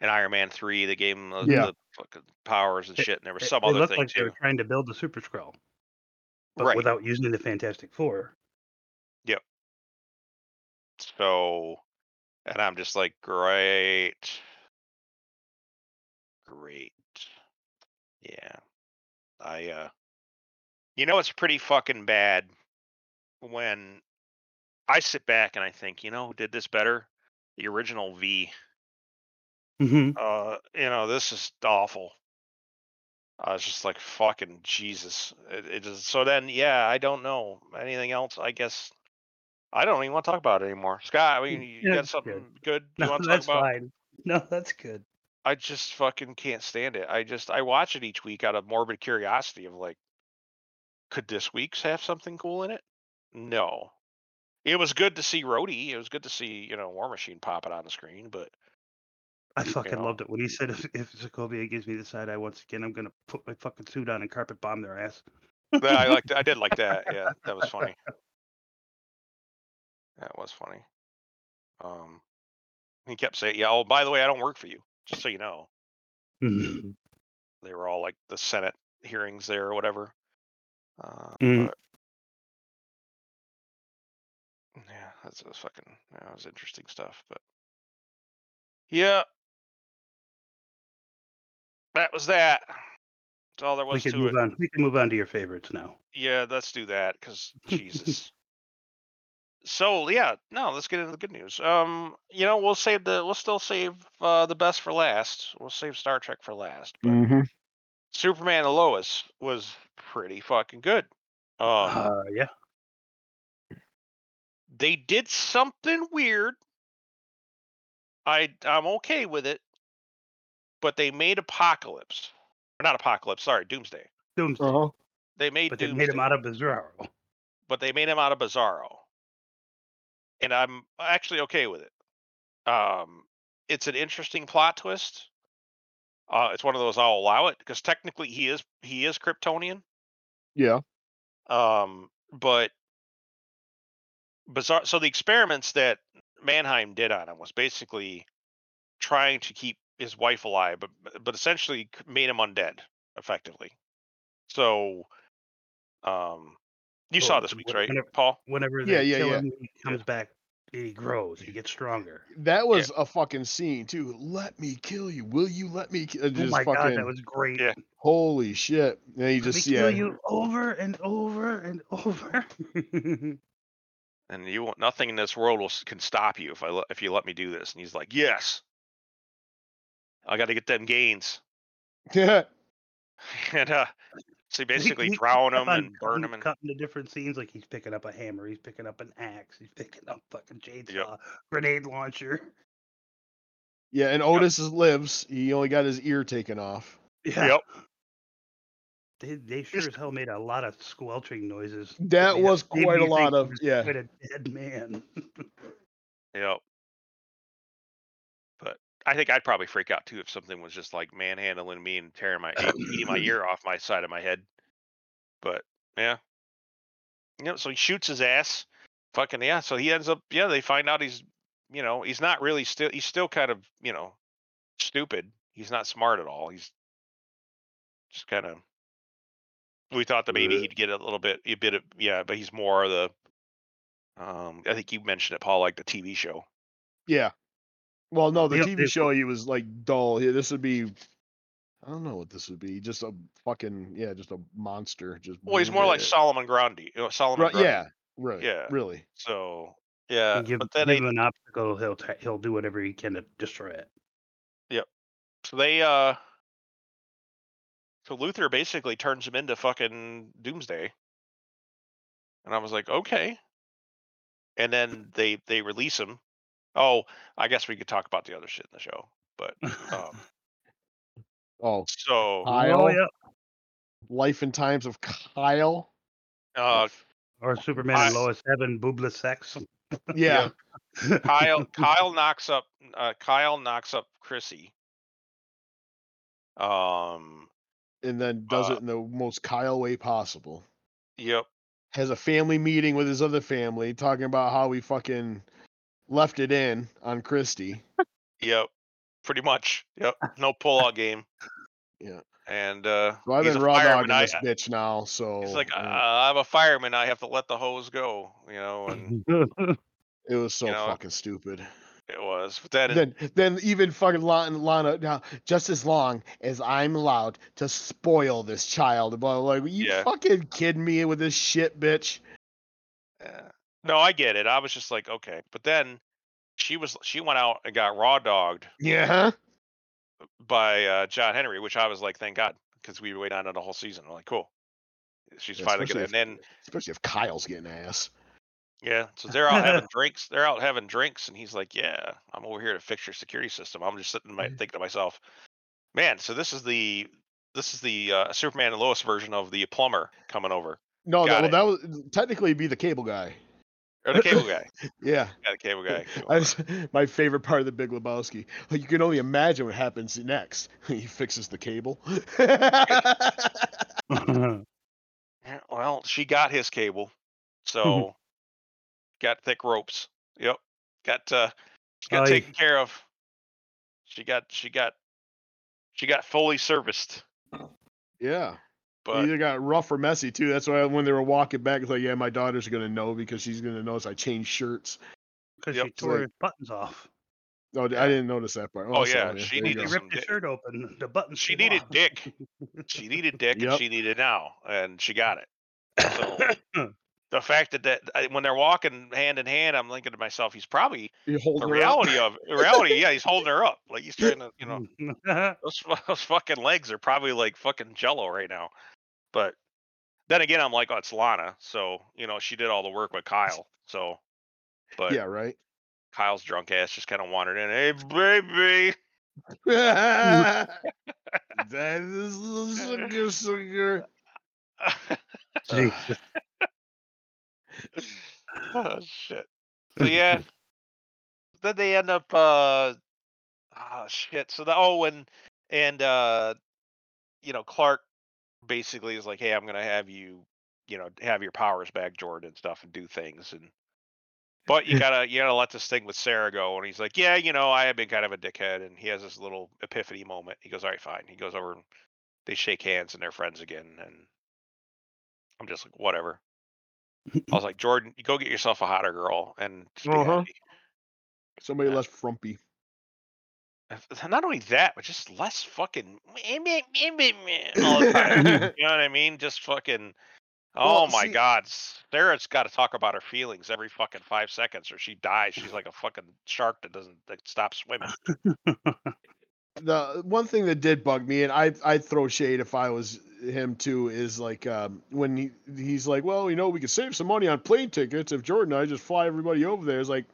in iron man 3 they gave him the, Yeah. the fucking powers and It- shit and there was It- some it other looked thing like they were trying to build the Super Skrull, but right without using the Fantastic Four. yep So, and I'm just like, great, great, yeah. I, uh, you know, it's pretty fucking bad when I sit back and I think, you know, who did this better? The original V. hmm Uh, you know, this is awful. I was just like, fucking Jesus. It, it is, so then, yeah, I don't know anything else. I guess I don't even want to talk about it anymore. Scott, I mean, you Yeah, got that's good. something good you No, want to talk that's about? fine. No, that's good. I just fucking can't stand it. I just I watch it each week out of morbid curiosity of like, could this week's have something cool in it? No. It was good to see Rhodey. It was good to see you know War Machine popping on the screen, but I fucking know. loved it when he said, "If, if Sokovia gives me the side eye once again, I'm gonna put my fucking suit on and carpet bomb their ass." I liked I did like that. Yeah, that was funny. That was funny. Um, he kept saying, "Yeah, oh by the way, I don't work for you, just so you know." Mhm. They were all like the Senate hearings there or whatever. Uh, Mm. but yeah, that's was fucking that was interesting stuff. But yeah, that was that. That's all there was we can to move it. on. We can move on to your favorites now. Yeah, let's do that because Jesus. So yeah, no, let's get into the good news. Um, you know, we'll save the we'll still save uh, the best for last. We'll save Star Trek for last. But Mm-hmm. Superman and Lois was pretty fucking good. Um, Uh, yeah. they did something weird. I I'm okay with it, but they made Apocalypse, or not Apocalypse, sorry, Doomsday. Doomsday. Uh-huh. They made but they made him out of Bizarro. but they made him out of Bizarro, and I'm actually okay with it. Um, it's an interesting plot twist. Uh, it's one of those I'll allow it because technically he is he is Kryptonian. Yeah. Um, but bizarre. So the experiments that Mannheim did on him was basically trying to keep his wife alive, but but essentially made him undead, effectively. So, um, you saw this week's right, whenever- Paul? Whenever Yeah, they yeah, kill yeah. him, he comes back. He grows. He gets stronger. That was a fucking scene too. Let me kill you. Will you let me? Ki-? Oh my fucking, god, that was great. Yeah. holy shit. And he Let me just kill yeah. you over and over and over. and you want nothing in this world will can stop you if I if you let me do this." And he's like, "Yes, I got to get them gains." Yeah. and uh, so basically He- he drown kept them and burn cutting- them. And cutting to different scenes. Like he's picking up a hammer, he's picking up an axe, he's picking up fucking chainsaw, grenade launcher. Yeah, and Otis is lives. He only got his ear taken off. Yeah. Yep. They, they sure as hell made a lot of squelching noises. That was quite a lot of yeah. Quite a dead man. Yep. I think I'd probably freak out too if something was just like manhandling me and tearing my eating my ear off my side of my head. But yeah. You know, so he shoots his ass. Fucking yeah. So he ends up yeah, they find out he's you know, he's not really still he's still kind of, you know, stupid. He's not smart at all. He's just kind of we thought that maybe he'd get a little bit a bit of yeah, but he's more the um I think you mentioned it, Paul, like the TV show. Yeah. Well, no, the Yep, TV they- show he was like dull. Yeah, this would be. I don't know what this would be. Just a fucking yeah, just a monster. Just Well, he's more like Solomon Grundy. You know, Solomon Right, Grundy. yeah, right. Yeah. really. So yeah, give, but then give they him an obstacle, he'll ta he'll do whatever he can to destroy it. Yep. So they uh so Luther basically turns him into fucking Doomsday. And I was like, okay. And then they they release him. Oh, I guess we could talk about the other shit in the show. But um Oh, so Kyle. oh yeah. Life and Times of Kyle. uh Or Superman I- and Lois having boobless sex. Yeah. Kyle Kyle knocks up uh Kyle knocks up Chrissy. Um and then does Uh, it in the most Kyle way possible. yep. Has a family meeting with his other family, talking about how he fucking left it in on Chrissy. Yep. Pretty much. Yep. No pull pullout game. Yeah. And uh So I've he's been a raw fireman. dogging I, this bitch now. So he's like, uh, I'm a fireman. I have to let the hose go, you know, and it was so you know, fucking stupid. it was. But then, Then, then even fucking Lana, Lana now, just as long as I'm allowed to spoil this child. But like, you Yeah. fucking kidding me with this shit, bitch? uh, no, I get it. I was just like, okay. But then she was, she went out and got raw dogged Yeah. by uh, John Henry, which I was like, thank God, because we were waiting on it a whole season. I'm like, cool. She's Yeah, finally gonna, and then Especially if Kyle's getting ass. Yeah, so they're out having drinks. They're out having drinks, and he's like, "Yeah, I'm over here to fix your security system." I'm just sitting, my, thinking to myself, "Man, so this is the this is the uh, Superman and Lois version of the plumber coming over, No, that, well, that was technically be the cable guy. Or the cable guy. Yeah. Yeah, the cable guy. Just, my favorite part of the Big Lebowski. You can only imagine what happens next. he fixes the cable. Well, she got his cable, so got thick ropes. Yep, got uh, she got taken care of. She got she got she got fully serviced, yeah. But Either got rough or messy too. That's why when they were walking back, it's like, yeah, my daughter's gonna know because she's gonna notice I changed shirts. Because Yep. she tore like- his buttons off. Oh, I didn't notice that part. Oh, oh sorry, yeah, man. she There needed He go. some ripped his shirt open. The buttons. she needed off. dick. She needed dick, and she needed now, and she got it. So the fact that, that I, when they're walking hand in hand, I'm thinking to myself, he's probably the her up. reality of the reality. Yeah, he's holding her up, like he's trying to, you know, know. those, those fucking legs are probably like fucking jello right now. But then again, I'm like, oh, it's Lana, so you know, she did all the work with Kyle. So, but Yeah, right. Kyle's drunk ass just kind of wandered in. Hey, baby. that is sugar, sugar. Jesus. oh shit. So yeah. then they end up uh oh shit. So the oh and and uh you know, Clark basically is like, Hey, I'm gonna have you, you know, have your powers back, Jordan, and stuff and do things and but you gotta you gotta let this thing with Sarah go and he's like, Yeah, you know, I have been kind of a dickhead and he has this little epiphany moment. He goes, All right, fine. He goes over and they shake hands and they're friends again and I'm just like, whatever. I was like, Jordan, you go get yourself a hotter girl and Uh-huh. Somebody Yeah. less frumpy. Not only that, but just less fucking all the time. you know what I mean? Just fucking. Oh Well, my see- God, Sarah's got to talk about her feelings every fucking five seconds, or she dies. She's like a fucking shark that doesn't that stops swimming. the one thing that did bug me, and I I'd throw shade if I was him too, is like um, when he he's like, well, you know, we could save some money on plane tickets if Jordan and I just fly everybody over there. It's like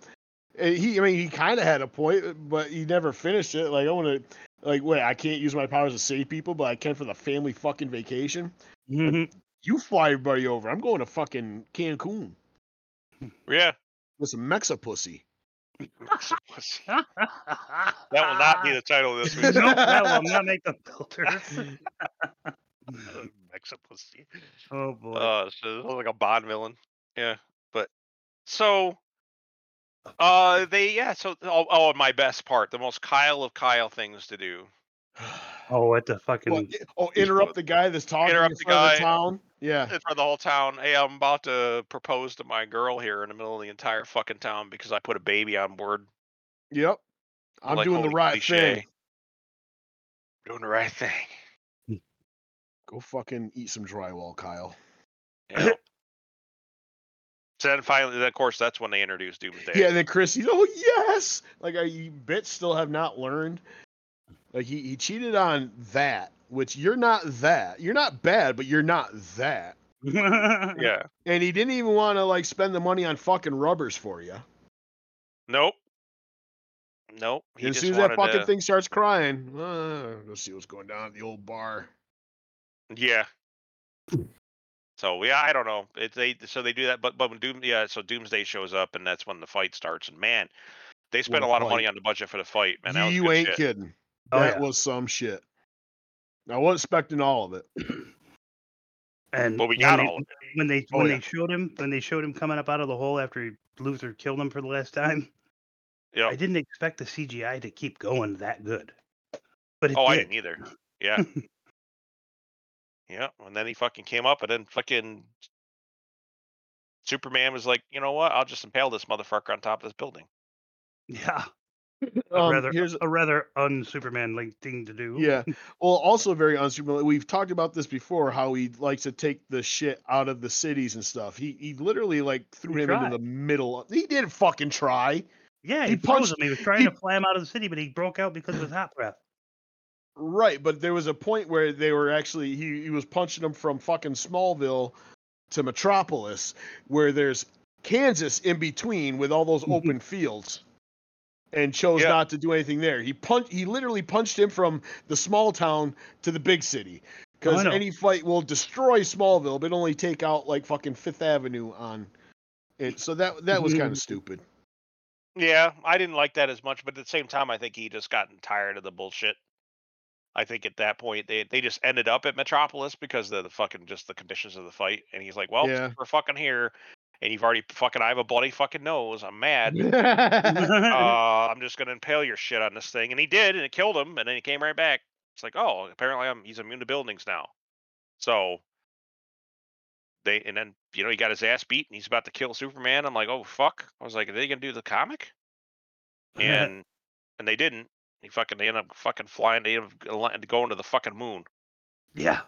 he, I mean, he kind of had a point, but he never finished it. Like I want to, like, wait, I can't use my powers to save people, but I can for the family fucking vacation. Mhm. You fly everybody over. I'm going to fucking Cancun Yeah, with some Mexa pussy. that will not be the title of this week's nope, that will not make the filter. Mexipussy. Oh boy. Uh, so it looks like a Bond villain. Yeah, but so, uh, they yeah. So oh, oh, my best part, the most Kyle of Kyle things to do. oh, what the fucking What, oh, interrupt the guy that's talking Interrupt the guy. the town. Yeah. in front the whole town. Hey, I'm about to propose to my girl here in the middle of the entire fucking town because I put a baby on board. Yep. I'm Like doing the right cliche. thing. Doing the right thing. Go fucking eat some drywall, Kyle. Yeah. So then finally, of course, that's when they introduced Doomsday. Yeah, and then Chris, he's oh yes, like are you bits still have not learned. Like he, he cheated on that, which you're not that. You're not bad, but you're not that. yeah. And he didn't even want to like spend the money on fucking rubbers for you. Nope. Nope. He And as just soon as that fucking to- thing starts crying, uh, let's see what's going down at the old bar. Yeah. So yeah, I don't know. It they so they do that, but but when Doom yeah, so Doomsday shows up and that's when the fight starts. And man, they spent What a a lot of money on the budget for the fight. Man, that was you good ain't shit. kidding. Oh, that yeah. was some shit. I wasn't expecting all of it. and But we when got they- all of it. when they Oh, when yeah. they showed him when they showed him coming up out of the hole after he, Luther killed him for the last time. Yeah. I didn't expect the CGI to keep going that good, but it Oh, I did. didn't either. Yeah. Yeah. And then he fucking came up, and then fucking Superman was like, you know what? I'll just impale this motherfucker on top of this building. Yeah, a Um, rather here's a rather un-Superman like thing to do. Yeah. Well, also very unsuperman. We've talked about this before. How he likes to take the shit out of the cities and stuff. He he literally like threw He him into the middle. Of, he didn't fucking try. yeah. He He, punched- him. He was trying he- to fly him out of the city, but he broke out because of his hot breath. Right, but there was a point where they were actually he he was punching him from fucking Smallville to Metropolis, where there's Kansas in between with all those mm-hmm. open fields. And chose Yeah. not to do anything there. He punched. He literally punched him from the small town to the big city. Oh, because know. any fight will destroy Smallville, but only take out like fucking Fifth Avenue on it. So that that was mm-hmm. kind of stupid. Yeah, I didn't like that as much, but at the same time, I think he just gotten tired of the bullshit. I think at that point they they just ended up at Metropolis because of the fucking just the conditions of the fight, and he's like, "Well, Yeah. we're fucking here, and you've already fucking I have a bloody fucking nose. I'm mad. uh, I'm just gonna impale your shit on this thing," and he did, and it killed him, and then he came right back. It's like, oh, apparently I'm he's immune to buildings now. So they and then you know he got his ass beat, and he's about to kill Superman. I'm like, oh fuck. I was like, are they gonna do the comic? and and they didn't. He fucking they ended up fucking flying. They ended up going to the fucking moon, yeah,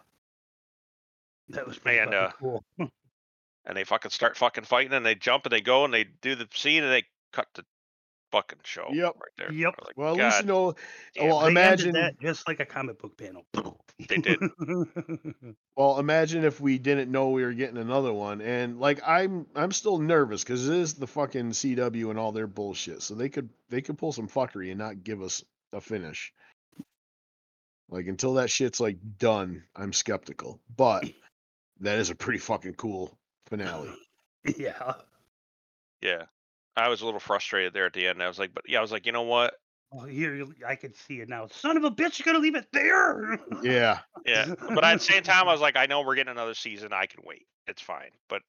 that was pretty And, uh, cool. and they fucking start fucking fighting, and they jump and they go and they do the scene, and they cut the fucking show. Yep. right there. Yep. Like, well, at least you know. damn well. They imagine that just like a comic book panel. They did. Well, imagine if we didn't know we were getting another one, and like I'm, I'm still nervous because it is the fucking CW and all their bullshit. So they could, they could pull some fuckery and not give us a finish. Like until that shit's like done, I'm skeptical. But that is a pretty fucking cool finale. yeah. Yeah. I was a little frustrated there at the end. I was like, but yeah, I was like, you know what? Oh, here I can see it now. Son of a bitch, you're gonna leave it there. Yeah, Yeah. But at the same time, I was like, I know we're getting another season. I can wait. It's fine. But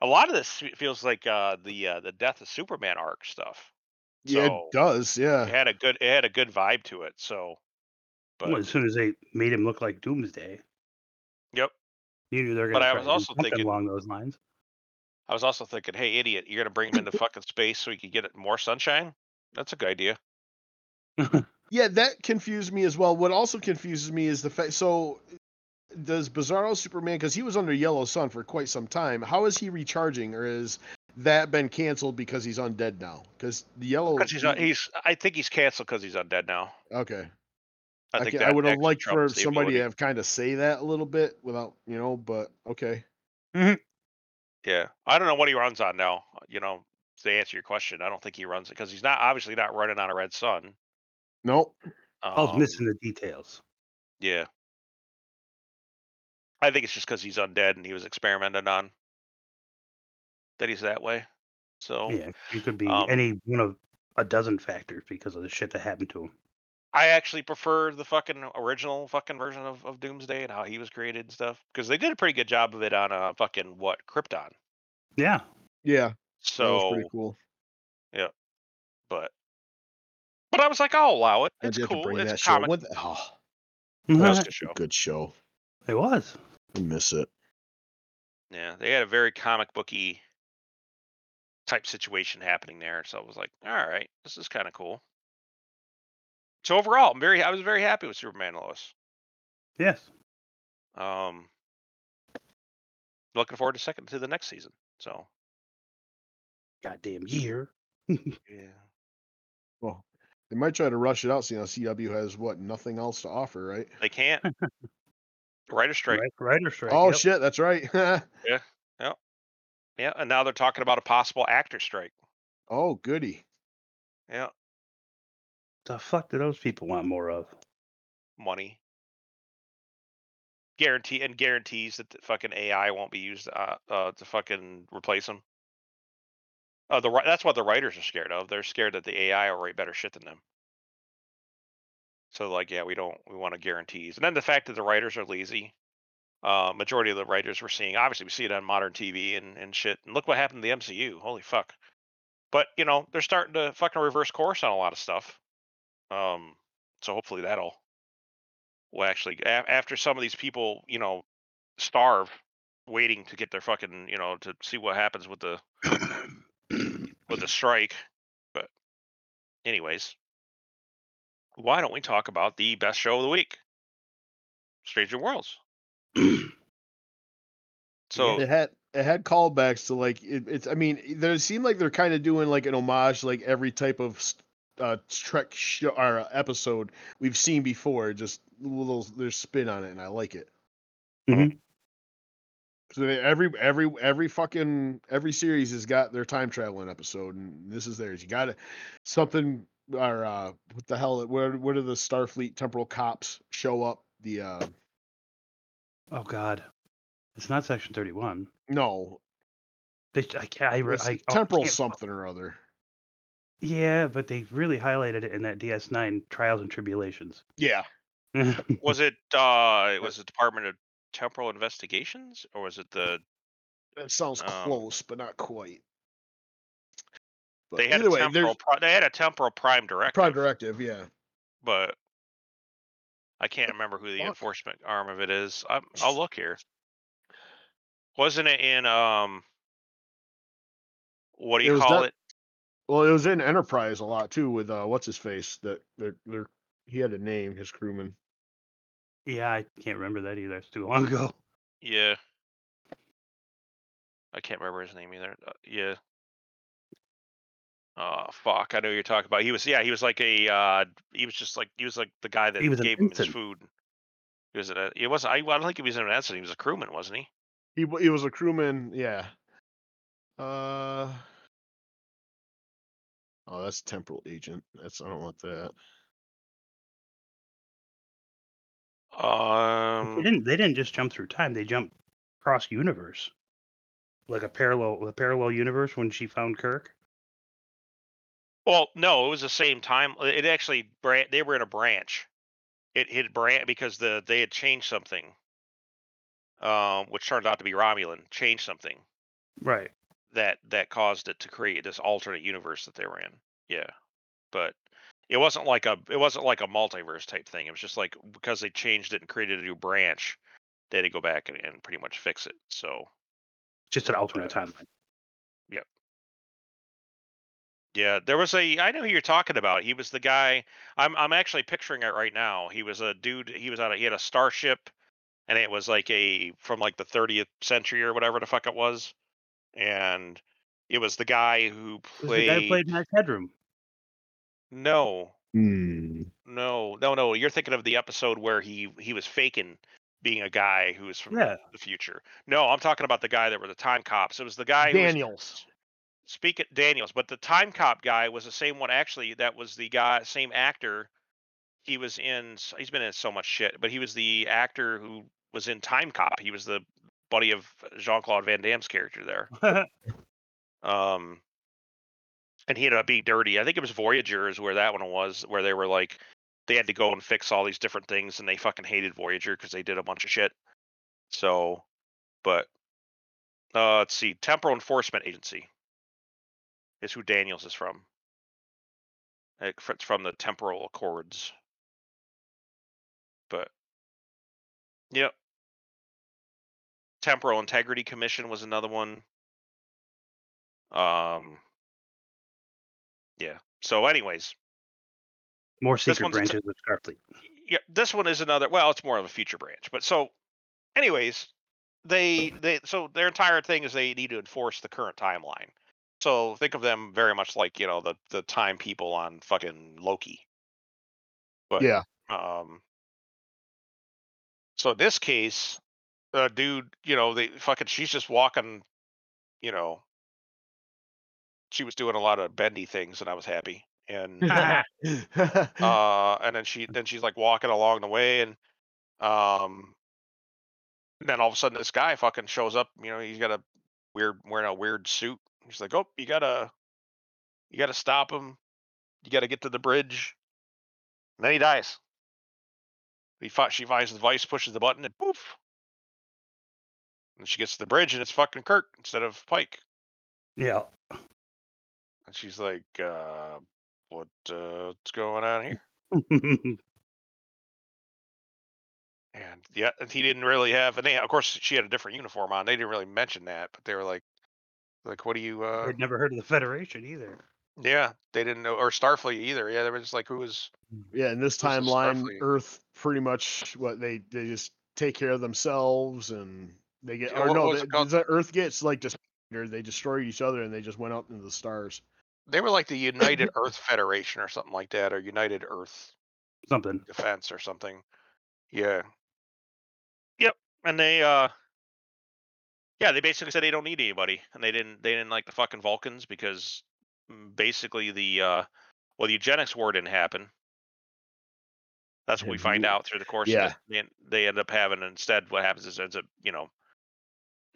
a lot of this feels like uh, the uh, the death of Superman arc stuff. Yeah, it does. Yeah, it had a good it had a good vibe to it. So, but Well, as soon as they made him look like Doomsday, yep. you knew they're But gonna. I was also thinking- along those lines. I was also thinking, hey, idiot, you're gonna bring him into fucking space so he could get it more sunshine. That's a good idea. yeah, that confused me as well. What also confuses me is the fact. So does Bizarro Superman because he was under Yellow Sun for quite some time? How is he recharging, or is that been canceled because he's undead now? Because the Yellow. Because he's uh, he's I think he's canceled because he's undead now. okay. I I, think can, I would have liked for trumps somebody ability. to have kind of say that a little bit without, you know, but okay. Yeah, I don't know what he runs on now. You know, to answer your question, I don't think he runs it because he's not obviously not running on a red sun. Nope. I was Um, missing the details. Yeah. I think it's just because he's undead and he was experimented on that he's that way. So Yeah, it could be um, any one of a dozen factors because of the shit that happened to him. I actually prefer the fucking original fucking version of, of Doomsday and how he was created and stuff because they did a pretty good job of it on uh fucking what Krypton. Yeah. Yeah. that was So, pretty cool. Yeah. But but I was like, I'll allow it. It's you cool. bring It's that a show? comic. What the, oh, That was a it good show. good show. was. I miss it. Yeah, they had a very comic booky type situation happening there. So I was like, all right, this is kind of cool. So overall, I'm very I was very happy with Superman and Lois. Yes. Um, looking forward to second to the next season. So Goddamn year. yeah, Well, they might try to rush it out, seeing how CW has what nothing else to offer, right? they can't. Writer strike. Right, writer strike. oh yep. shit, that's right. Yeah, and now they're talking about a possible actor strike. oh goody. Yeah, The fuck do those people want more of? money. Guarantee and guarantees that the fucking AI won't be used uh, uh, to fucking replace them. Uh, the ri- that's what the writers are scared of. They're scared that the AI will write better shit than them. So like, yeah, we don't we want to guarantees, and then the fact that the writers are lazy. Uh, majority of the writers we're seeing, obviously, we see it on modern TV and and shit. And look what happened to the MCU. Holy fuck! But you know, they're starting to fucking reverse course on a lot of stuff. Um, so hopefully that'll will actually a- after some of these people, you know, starve waiting to get their fucking, you know, to see what happens with the with the strike. But anyways, why don't we talk about the best show of the week? Stranger Worlds. So It had it had callbacks to like it, it's. I mean, there seemed like they're kind of doing like an homage, like every type of uh Trek show or uh, episode we've seen before. Just little their spin on it, and I like it. Mhm. So they- every every every fucking every series has got their time traveling episode, and this is theirs. You got to something or uh what the hell? Where where do the Starfleet temporal cops show up? The uh Oh God. It's not section thirty-one. no They, I can't. I, it's I, oh, I temporal can't- something or other. Yeah, but they really highlighted it in that DS9 Trials and Tribulations. Yeah, was it uh was it Department of Temporal Investigations or was it the that sounds Um, close, but not quite. But they had either a way, temporal there's pri- they had a temporal prime directive, prime directive. Yeah, but I can't remember who the Fuck. enforcement arm of it is. I'm, I'll look here. Wasn't it in um? What do It you was call that- it? well, it was in Enterprise a lot too with uh what's his face that they're, they're he had a name his crewman. yeah, I can't remember that either. It's too long ago. Yeah. I can't remember his name either. Uh, yeah. Oh fuck! I know you're talking about. He was yeah. He was like a. uh He was just like he was like the guy that He was an gave him his ensign. food. He was a. He wasn't. I, I don't think he was an ensign. He was a crewman, wasn't he? He he was a crewman. Yeah. Uh. Oh, that's temporal agent. That's I don't want that. They Um. didn't. They didn't just jump through time. They jumped cross universe, like a parallel, a parallel universe when she found Kirk. Well, no, it was the same time. uh, It actually bran- they were in a branch. It hit branch because the they had changed something. Um, which turned out to be Romulan changed something. Right. that that caused it to create this alternate universe that they were in. Yeah, but it wasn't like a it wasn't like a multiverse type thing. It was just like because they changed it and created a new branch, they had to go back and, and pretty much fix it. So Just an alternate timeline. Yeah, there was a I know who you're talking about. He was the guy. I'm I'm actually picturing it right now. He was a dude. He was on a he had a starship. and it was like a from like the 30th century or whatever the fuck it was, and it was the guy who It was the played. guy who played Max Headroom. No, Hmm. no, no, no. You're thinking of the episode where he he was faking being a guy who was from Yeah. the future. No, I'm talking about the guy that were the time cops. It was the guy who was Daniels. Speak at Daniels, but the time cop guy was the same one actually. That was the guy, same actor. He was in. He's been in so much shit, but he was the actor who was in Time Cop. He was the buddy of Jean Claude Van Damme's character there. Um, and he ended up being dirty. I think it was Voyager is where that one was, where they were like they had to go and fix all these different things, and they fucking hated Voyager because they did a bunch of shit. So, but uh, let's see, Temporal Enforcement Agency is who Daniels is from. It's from the Temporal Accords. But, yep. Temporal Integrity Commission was another one. Um. Yeah. So, anyways, More secret a t- branches of Starfleet. yeah, this one is another. Well, it's more of a future branch, but so, anyways, they they so their entire thing is they need to enforce the current timeline. So think of them very much like you know the the time people on fucking Loki. But Yeah. um. So in this case, uh, dude, you know they fucking she's just walking, you know. She was doing a lot of bendy things, and I was happy. And uh and then she then she's like walking along the way and um then all of a sudden this guy fucking shows up you know he's got a weird wearing a weird suit he's like oh you gotta you gotta stop him. You gotta get to the bridge. And then he dies. He fi- she finds the vice, pushes the button and poof! And she gets to the bridge and it's fucking kirk instead of pike. Yeah. and she's like uh what uh, what's going on here? And yeah, and he didn't really have, and they, of course, she had a different uniform on. They didn't really mention that, but they were like, like, what do you, uh, I'd never heard of the Federation either. yeah, they didn't know, or Starfleet either. Yeah, they were just like, who was, yeah, in this timeline, Earth pretty much what they they just take care of themselves and they get Yeah, or what no, was they, the Earth gets like just or they destroy each other and they just went up into the stars. they were like the United Earth Federation or something like that, or United Earth Something. Defense or something. Yeah. Yep. And they, uh, yeah, they basically said they don't need anybody, and they didn't, they didn't like the fucking Vulcans because mm, basically the, uh, well, the eugenics war didn't happen. That's what we find out through the course yeah. They, they end up having instead what happens is ends up, you know,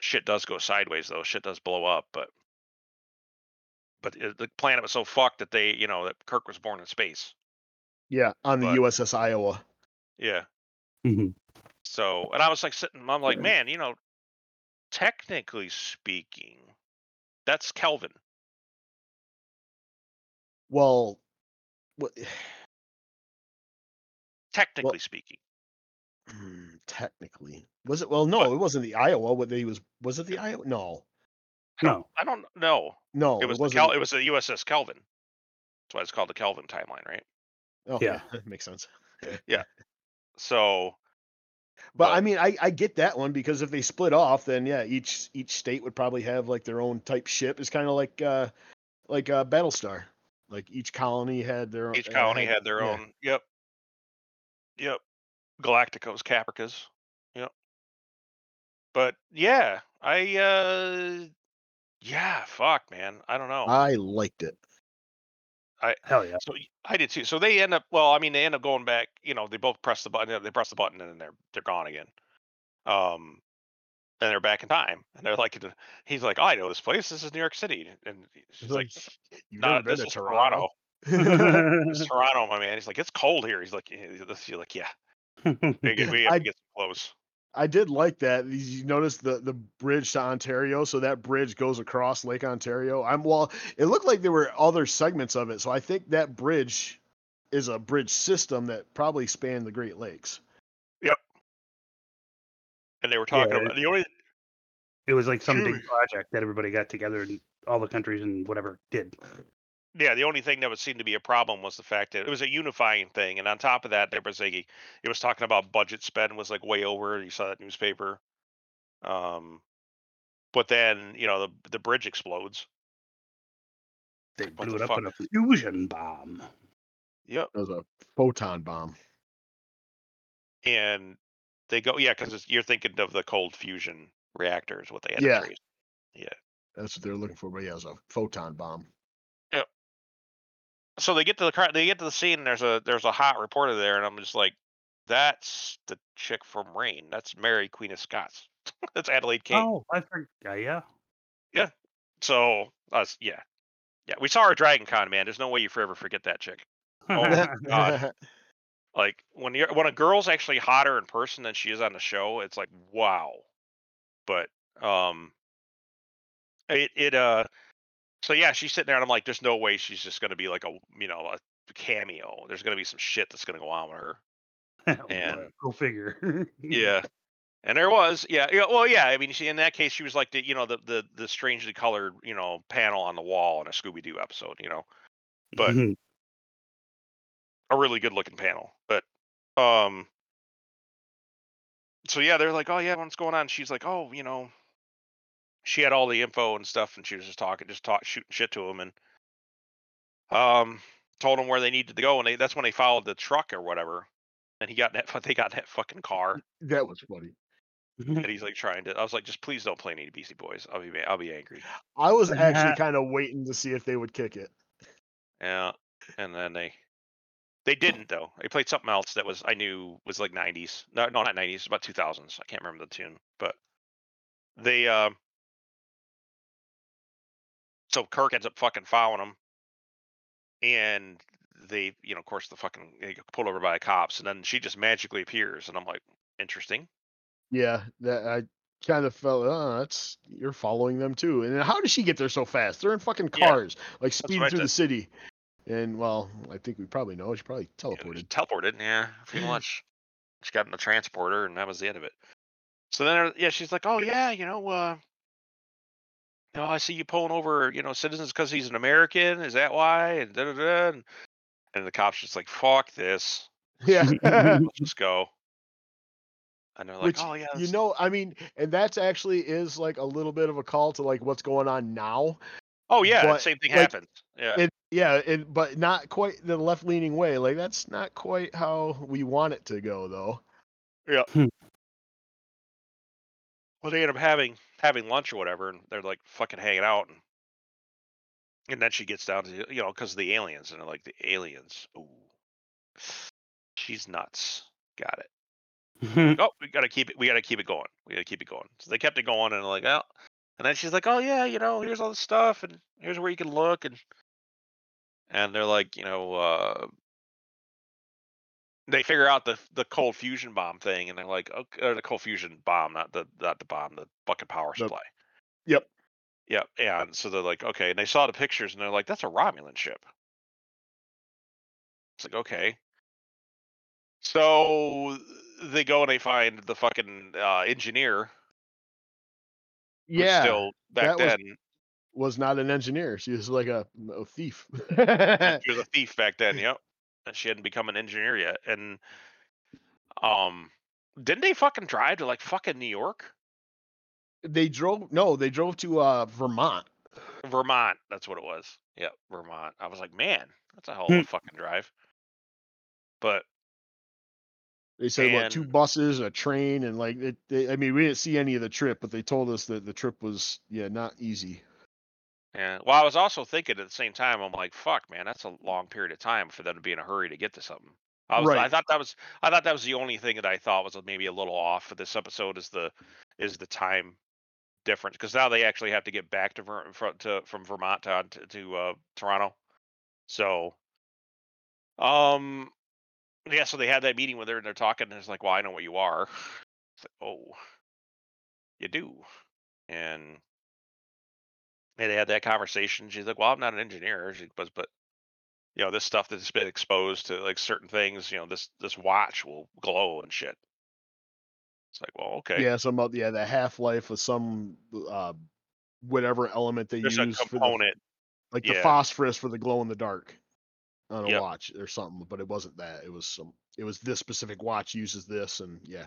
shit does go sideways though. Shit does blow up, but but the planet was so fucked that they, you know, that Kirk was born in space. Yeah, on the But- USS Iowa. Yeah. Mhm. So, and I was like sitting, I'm like, man, you know, technically speaking, that's Kelvin. Well, what, Technically speaking, hmm, technically was it? Well, no, it wasn't the Iowa. What they was was it the Iowa? No, No. I don't know. no, it was it the wasn't. Kel- it was the USS Kelvin. That's why it's called the Kelvin timeline, right? okay, Yeah. makes sense. Yeah. So, But, I mean, I, I get that one because if they split off, then yeah, each each state would probably have like their own type ship. It's kind of like uh like uh, Battlestar. Like each colony had their own. each uh, colony had their yeah. own. Yep. Yep. Galacticos, Capricas. Yep. But yeah, I uh yeah, fuck man. I don't know. I liked it. Hell yeah. So I did too. So they end up. Well, I mean, they end up going back. You know, they both press the button. They press the button, and then they're they're gone again. Um, and they're back in time. And they're like, he's like, oh, I know this place. This is New York City. And she's It's like, You've nah, this is Toronto. Toronto. Is Toronto, my man. He's like, it's cold here. He's like, yeah, this- you're like, yeah, we, get- we have I- to get some clothes. I did like that. You notice the the bridge to Ontario, so that bridge goes across Lake Ontario. I'm well. It looked like there were other segments of it, so I think that bridge is a bridge system that probably spanned the Great Lakes. Yep. And they were talking Yeah, about the only it was like some big project that everybody got together and all the countries and whatever did. Yeah, the only thing that would seem to be a problem was the fact that it was a unifying thing, and on top of that, there was a it was talking about budget spend was like way over. You saw that newspaper. Um, but then you know the the bridge explodes. They What blew the it up fuck? in a fusion bomb. Yep. It was a photon bomb. And they go yeah, because you're thinking of the cold fusion reactors, what they had Yeah. to trace. That's what they're looking for. But yeah, it was a photon bomb. So they get to the car, they get to the scene. And there's a there's a hot reporter there, and I'm just like, that's the chick from Reign. That's Mary Queen of Scots. that's Adelaide Kane. Oh, I forgot. Yeah. Yeah. So us, yeah, yeah. We saw her Dragon Con, man. There's no way you forever forget that chick. Oh my God. Like when you're when a girl's actually hotter in person than she is on the show, it's like wow. But um, it it uh, so yeah, she's sitting there, and I'm like, there's no way she's just gonna be like a you know a cameo. There's gonna be some shit that's gonna go on with her. Oh, And- go figure. Yeah. And there was, yeah, yeah, well, yeah. I mean, she in that case, she was like the, you know, the the the strangely colored, you know, panel on the wall in a Scooby Doo episode, you know, but a really good looking panel. But um so yeah, they're like, Oh yeah, what's going on? She's like, Oh, you know, she had all the info and stuff and she was just talking, just talk shooting shit to him and um told him where they needed to go and they, that's when they followed the truck or whatever. And he got in that they got in that fucking car that was funny. and he's like trying to I was like, just please don't play any Beastie Boys. I'll be I'll be angry. I was actually kind of waiting to see if they would kick it. Yeah. And then they they didn't though. They played something else that was I knew was like nineties. No no not nineties, about two thousands. I can't remember the tune. But they um so Kirk ends up fucking following him. And they you know, of course the fucking they get pulled over by the cops and then she just magically appears and I'm like, interesting. Yeah, that I kind of felt. Oh, that's you're following them too. And how did she get there so fast? They're in fucking Yeah, cars, like speeding through the city. And well, I think we probably know she probably Yeah, teleported. Teleported, yeah, pretty much. She got in the transporter, and that was the end of it. So then, uh, yeah, she's like, "Oh yeah, you know, uh, know, I see you pulling over, you know, citizens because he's an American. Is that why?" And da da da. And, and the cops just like, "Fuck this, Yeah. let's just go." And they're like, Which "Oh yeah, you know, I mean, and that's actually is like a little bit of a call to like what's going on now. oh yeah, but, same thing like, happens." Yeah, It, yeah, it, but not quite the left leaning way. Like that's not quite how we want it to go, though. Hmm. Well, they end up having having lunch or whatever, and they're like fucking hanging out, and and then she gets down to you know because of the aliens, and they're like the aliens. Ooh, she's nuts. Got it. Oh, we gotta keep it. We gotta keep it going. We gotta keep it going. So they kept it going, and like, oh, and then she's like, oh yeah, you know, here's all the stuff, and here's where you can look, and and they're like, you know, uh, they figure out the the cold fusion bomb thing, and they're like, okay, or the cold fusion bomb, not the not the bomb, the bucket power The- supply. Yep. Yep. And so they're like, okay, and they saw the pictures, and they're like, that's a Romulan ship. It's like, okay. So they go and they find the fucking uh, engineer. Yeah, Still back that was- then, was not an engineer. She was like a, a thief. she was a thief back then. Yep. And she hadn't become an engineer yet. And um, didn't they fucking drive to like fucking New York, they drove. No, they drove to uh, Vermont. Vermont? That's what it was. Yeah, Vermont. I was like, man, that's a hell of a Hmm. fucking drive. But They said what two buses, a train, and like it, they, I mean, we didn't see any of the trip, but they told us that the trip was yeah not easy. Yeah. Well, I was also thinking at the same time, I'm like, fuck, man, that's a long period of time for them to be in a hurry to get to something. I was, I thought that was, I thought that was the only thing that I thought was maybe a little off for this episode is the, is the time difference because now they actually have to get back to, Ver, to from Vermont to to, uh, Toronto. So, um, yeah. So they had that meeting with her and they're talking. And it's like, well, I know what you are. It's like, oh, you do, and they had that conversation. She's like, "Well, I'm not an engineer." She was, but you know, this stuff that's been exposed to like certain things. You know, this this watch will glow and shit. It's like, well, okay. Yeah, some of yeah the half life of some uh, whatever element they There's use for the component like the phosphorus for the glow in the dark on a Yep. watch or something. But it wasn't that. It was some. It was this specific watch uses this, and yeah,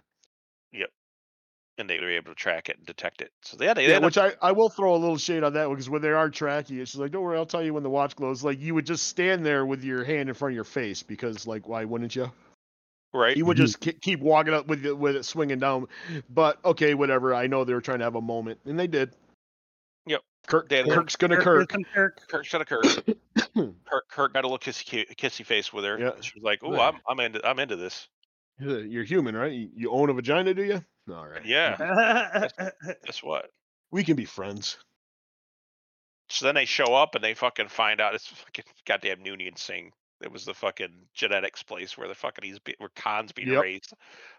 and they were able to track it and detect it. So yeah, they yeah. ended Which I I will throw a little shade on that because when they are tracking it, she's like, "Don't worry, I'll tell you when the watch glows." Like you would just stand there with your hand in front of your face because like why wouldn't you? right. You would Mhm. just ke- keep walking up with it, with it swinging down. But okay, whatever. I know they were trying to have a moment, and they did. Yep. Kirk, They had a little- Kirk's gonna Kirk, Kirk. Kirk. Kirk should Kirk. Kirk, Kirk got a little kissy, kissy face with her. Yeah. She was like, "Oh, I'm, I'm into, I'm into this." You're human, right? You, you own a vagina, do you? All right. Yeah. Guess what? We can be friends. So then they show up and they fucking find out it's fucking goddamn Noonien Singh. It was the fucking genetics place where the fucking he's be, where Khan's being Yep. raised.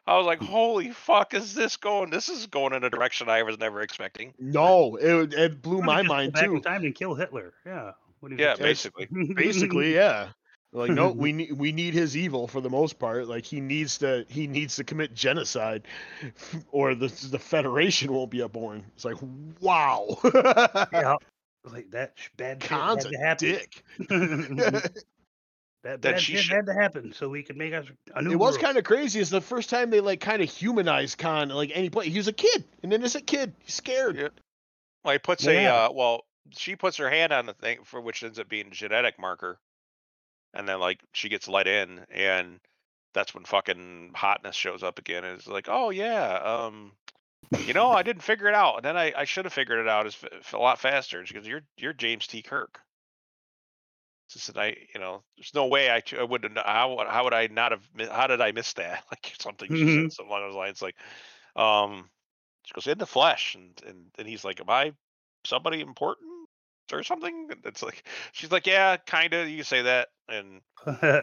I was like, mm. holy fuck, is this going? This is going in a direction I was never expecting. No, it it blew my don't you just go mind too. time to kill Hitler. Yeah. What do you Yeah, basically. Basically, yeah. Like no, we need we need his evil for the most part. Like he needs to he needs to commit genocide, or the the Federation won't be born. It's like wow, yeah. Like that sh- bad shit had Khan's to a happen. dick. that Then bad she shit should- had to happen so we could make us a new it was kind of crazy. It's the first time they like kind of humanized Khan. Like any point, he was a kid, an innocent kid. He's scared. Yeah. Well, he puts Yeah. a uh, well, she puts her hand on the thing for which ends up being a genetic marker, and then like she gets let in, and that's when fucking hotness shows up again. And it's like, oh yeah, um, you know, I didn't figure it out, and then I, I should have figured it out as f- a lot faster. And she goes, you're you're James T. Kirk. She said, I, you know, there's no way I, I would have. How, would- how would I not have? How did I miss that? Like something she Mhm. said, something along those lines. Like, um, she goes in the flesh, and and and he's like, "Am I somebody important or something?" It's like she's like, "Yeah, kind of. You say that." And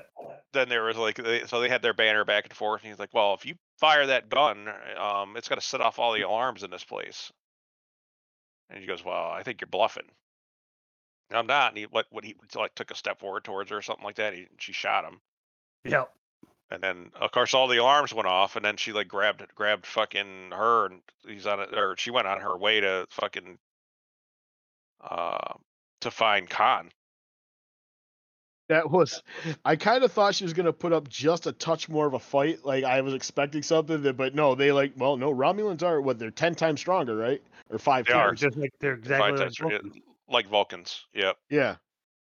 then there was like, they, so they had their banner back and forth, and he's like, "Well, if you fire that gun, um, it's gonna set off all the alarms in this place." And he goes, "Well, I think you're bluffing." And I'm not. And he what what he like took a step forward towards her or something like that. He, she shot him. yeah. And then of course all the alarms went off, and then she like grabbed grabbed fucking her, and he's on it, or she went on her way to fucking uh to find Khan. That was, I kind of thought she was gonna put up just a touch more of a fight. Like I was expecting something, that, but no, they like, well, no, Romulans are what they're ten times stronger, right? Or five They are. times. Just like they're exactly Five like times, yeah, Vulcans. like Vulcans. Yep. Yeah.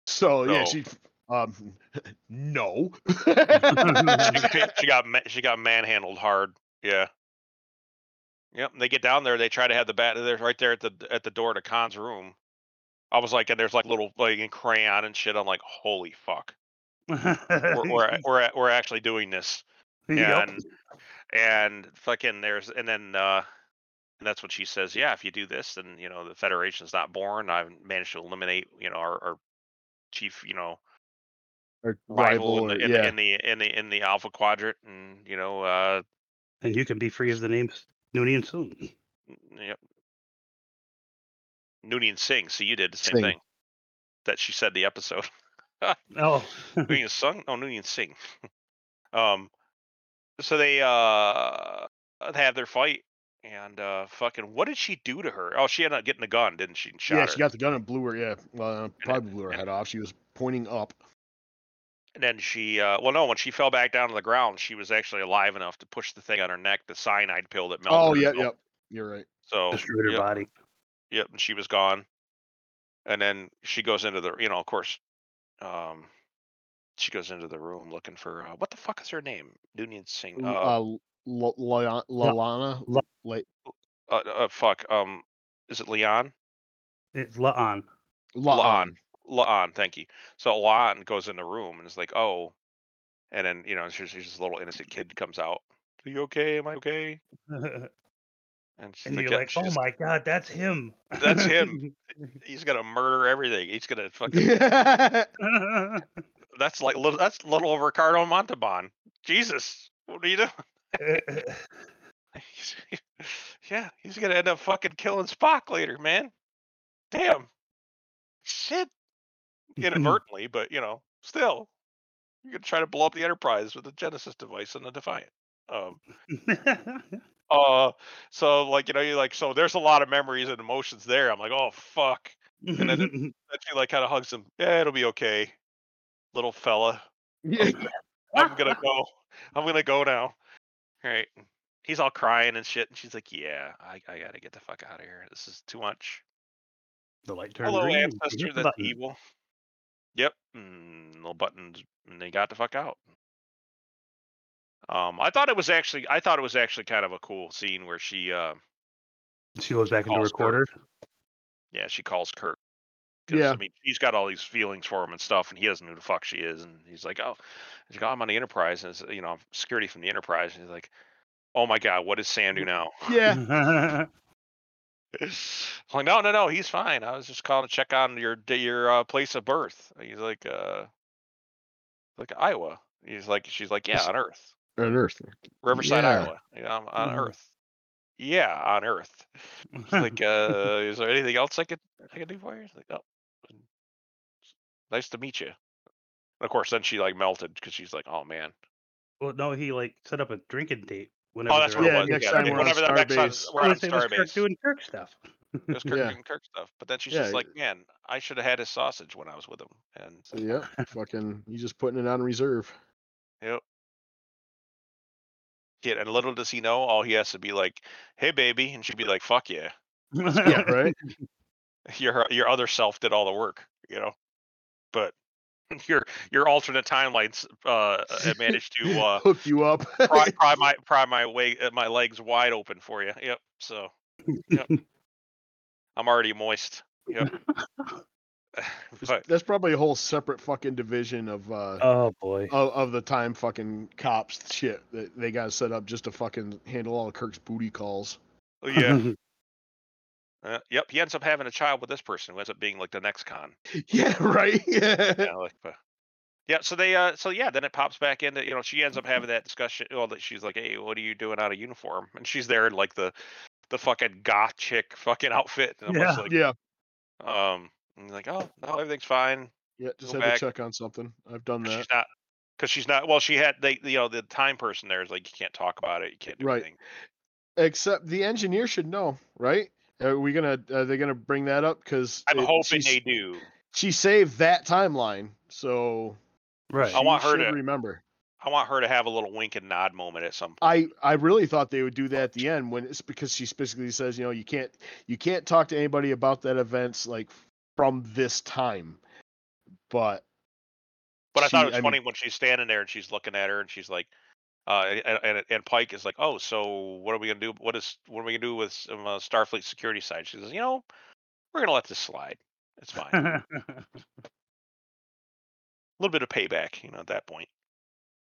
So yeah, she, um, no. She, got- she got ma- she got manhandled hard. Yeah. Yep. And they get down there. They try to have the bat. They're right there at the at the door to Khan's room. I was like, and there's like little like in crayon and shit. I'm like, holy fuck, we're we're we're, we're actually doing this. Yep. and and fucking there's and then uh and that's what she says yeah if you do this then you know the federation's not born i've managed to eliminate you know our, our chief you know or rival, rival, in, the, in, yeah. the, in the in the in the alpha quadrant and you know uh And you can be free of the names Noonien soon. yep Noonien Singh so you did the same Singh. thing that she said the episode Oh. Noonien Sung oh Noonien Singh um so they uh they have their fight and uh fucking what did she do to her oh she ended up getting the gun didn't she and shot yeah, her. she got the gun and blew her. Yeah, well, probably blew her and- head off. She was pointing up. And then she, uh, well, no, when she fell back down to the ground, she was actually alive enough to push the thing on her neck, the cyanide pill that melted. Oh her yeah, pill. yep. You're right. So Destroyed her yep, body. Yep, and she was gone. And then she goes into the, you know, of course, um, she goes into the room looking for uh, what the fuck is her name? Noonien Singh. Uh, Uh, L- L- Lalana. La- La- uh, uh, fuck. Um, is it Leon? It's La'an. La'an. La'an, thank you. So La'an goes in the room and is like, oh, and then you know, she's, she's this little innocent kid comes out. Are you okay? Am I okay? and And she's you're like, oh my god, that's him. That's him. he's gonna murder everything. He's gonna fucking. that's like little. That's little Ricardo Montalban. Jesus, what are you doing? Yeah, he's gonna end up fucking killing Spock later, man. Damn. Shit. Inadvertently, but you know, still, you're gonna try to blow up the Enterprise with a Genesis device and a Defiant. Um. Uh. So like you know you like so there's a lot of memories and emotions there. I'm like, oh fuck. And then, then she like kind of hugs him. Yeah, it'll be okay, little fella. Yeah. I'm gonna go. I'm gonna go now. All right. He's all crying and shit, and she's like, "Yeah, I, I gotta get the fuck out of here. This is too much." the light turned Hello, green. ancestor that's button. evil. Yep, mm, little buttons, and they got the fuck out. Um, I thought it was actually, I thought it was actually kind of a cool scene where she, uh, She goes back into her recorder. yeah, she calls Kirk. Yeah. I mean, he's got all these feelings for him and stuff, and he doesn't know who the fuck she is. And he's like, "Oh, he's like, oh, I'm on the Enterprise, and it's, you know, I'm security from the Enterprise." And he's like, "Oh my god, what does Sam do now?" Yeah. I'm like, no, no, no, he's fine. I was just calling to check on your your uh, place of birth. He's like, uh, like Iowa. He's like, she's like, yeah, on Earth, On Earth. Riverside, Yeah. Iowa. You know, I'm on Mhm. Earth. Yeah, on Earth. Like, uh, is there anything else I could I could do for you? He's like, oh, nice to meet you. And of course, then she like melted because she's like, oh man. well, no, he like set up a drinking date. Whenever Oh, that's what on it was. next yeah, time we're on whenever the next time we're on was saying, it was Kirk Starbase. doing Kirk stuff. It was Kirk Yeah. doing Kirk stuff, but then she's Yeah, just like, man, I should have had his sausage when I was with him. And So, yeah. Fucking, you just putting it on reserve. Yep. Yeah, and little does he know, all he has to be like, "Hey, baby," and she'd be like, "Fuck yeah." Yeah, right? Your your other self did all the work, you know. But your your alternate timelines uh, uh, managed to uh, Hook you up. pry, pry my pry my way uh, my legs wide open for you. Yep. So yep. I'm already moist. Yep. But That's probably a whole separate fucking division of uh oh boy. of, of the time fucking cops shit that they got set up just to fucking handle all of Kirk's booty calls. oh, yeah. Uh, yep. He ends up having a child with this person who ends up being like the next con. Yeah, right. Yeah. yeah, like, but yeah. So they, uh, so yeah, then it pops back into, you know, she ends up having that discussion. Well, that she's like, "Hey, what are you doing out of uniform?" And she's there in like the, the fucking goth chick fucking outfit. And I'm Yeah. like, Yeah. um, and like, oh no, everything's fine. Yeah. Just Go had back. to check on something. I've done that. She's not, because she's not. Well, she had they, you know, the time person there is like, you can't talk about it. You can't do Right. anything. Except the engineer should know, right? Are we gonna? Are they gonna bring that up? Because I'm hoping they do. She saved that timeline, so right. I want her to- remember. I want her to have a little wink and nod moment at some point. I I really thought they would do that at the end when it's because she specifically says, you know, you can't you can't talk to anybody about that events like from this time. But But I thought it was I mean- funny when she's standing there and she's looking at her and she's like, uh, and, and, and Pike is like, oh, so what are we gonna do? What is what are we gonna do with some uh, Starfleet security side? She says, you know, we're gonna let this slide. It's fine. a little bit of payback, you know, at that point.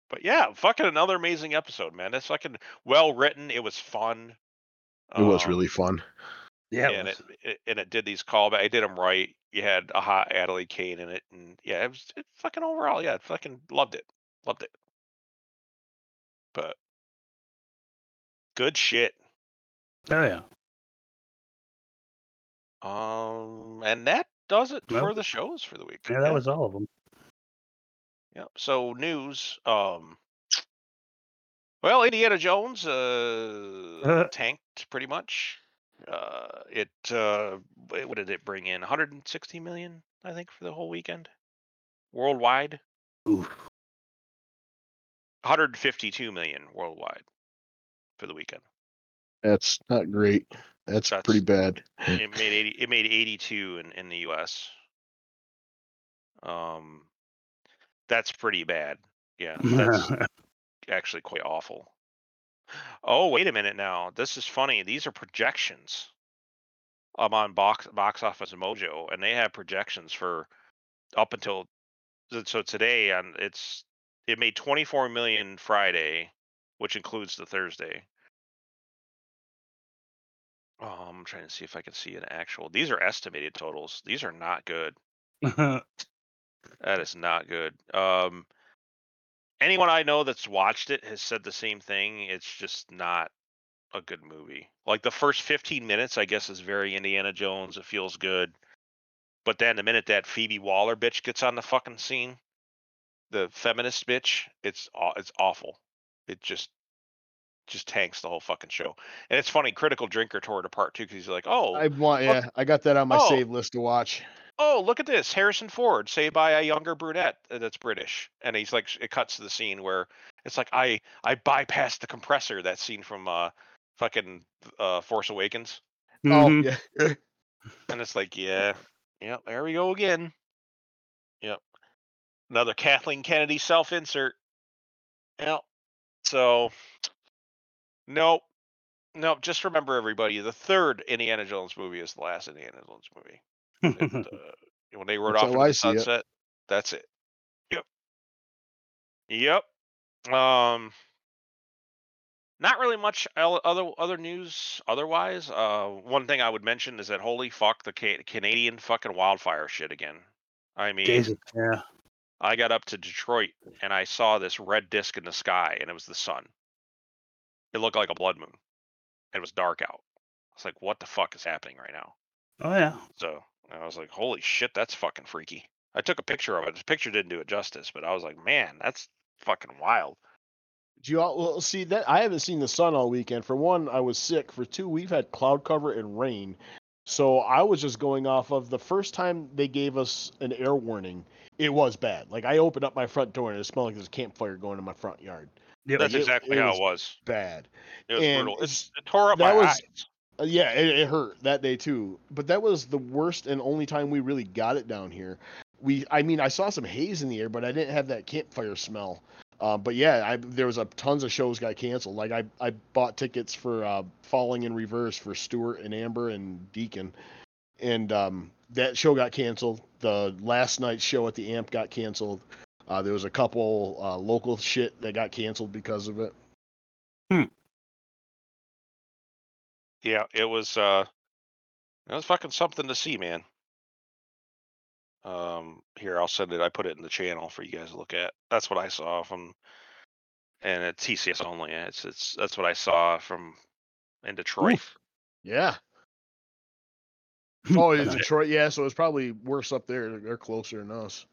But yeah, fucking another amazing episode, man. That's fucking well written. It was fun. it was Um, really fun. Yeah. and it it, it and it did these callbacks. It did them right. You had a hot Adelaide Kane in it, and yeah, it was it fucking overall. Yeah, fucking loved it, loved it. But good shit. was. Oh yeah. Um, and that does it Well, for the shows for the week. Yeah, that was all of them. Yeah. So news. Um. Well, Indiana Jones Uh. tanked pretty much. Uh, it uh, what did it bring in? 160 million, I think, for the whole weekend, worldwide. Oof. 152 million worldwide for the weekend. That's not great. That's, That's- pretty bad. It made 80. It made 82 in in the U.S. Um, that's pretty bad. Yeah, that's actually quite awful. Oh, wait a minute now. This is funny. These are projections. I'm on box box office mojo, and they have projections for up until so- today. On it's it made 24 million Friday, which includes the Thursday. Oh, I'm trying to see if I can see an actual. These are estimated totals. These are not good. That is not good. Um, anyone I know that's watched it has said the same thing. It's just not a good movie. Like the first 15 minutes, I guess, is very Indiana Jones. It feels good. But then the minute that Phoebe Waller bitch gets on the fucking scene, the feminist bitch, it's it's awful. It just just tanks the whole fucking show. And it's funny, Critical Drinker tore it apart too because he's like, oh, I want, Look- yeah, I got that on my Oh. save list to watch. Oh, look at this, Harrison Ford, say by a younger brunette uh, that's British, and he's like, it cuts to the scene where it's like I I bypassed the compressor. That scene from uh fucking uh Force Awakens, Mhm. Oh yeah, and it's like, yeah, yeah, there we go again. Yep, another Kathleen Kennedy self-insert. Yep. So, nope, nope. Just remember, everybody, the third Indiana Jones movie is the last Indiana Jones movie. And, uh, when they rode That's off into I the see it. sunset, that's it. Yep. Yep. Um. Not really much el- other other news otherwise. Uh, one thing I would mention is that holy fuck the ca- Canadian fucking wildfire shit again. I mean, Jesus, yeah. I got up to Detroit and I saw this red disc in the sky, and it was the sun. It looked like a blood moon. It was dark out. I was like, "What the fuck is happening right now?" Oh yeah. So I was like, "Holy shit, that's fucking freaky." I took a picture of it. The picture didn't do it justice, but I was like, "Man, that's fucking wild." Do you all well see that I haven't seen the sun all weekend. For one, I was sick. For two, we've had cloud cover and rain. So I was just going off of the first time they gave us an air warning, it was bad. Like I opened up my front door and it smelled like there's a campfire going in my front yard. Yep. That's it- exactly it how was it was. Bad. It was and brutal. it's- It's, it tore up that my was- eyes. Uh, yeah, it, it hurt that day too. But that was the worst and only time we really got it down here. We, I mean, I saw some haze in the air, but I didn't have that campfire smell. Uh, but yeah, I, there was a tons of shows got canceled. Like I, I bought tickets for uh, Falling in Reverse for Stuart and Amber and Deacon, and um, that show got canceled. The last night's show at the Amp got canceled. Uh, there was a couple uh, local shit that got canceled because of it. Yeah, it was. uh It was fucking something to see, man. Um, here I'll send it. I put it in the channel for you guys to look at. That's what I saw from, and it's TCS only. It's it's that's what I saw from in Detroit. Yeah. Oh, it's Detroit. Yeah, so it's probably worse up there. They're closer than us.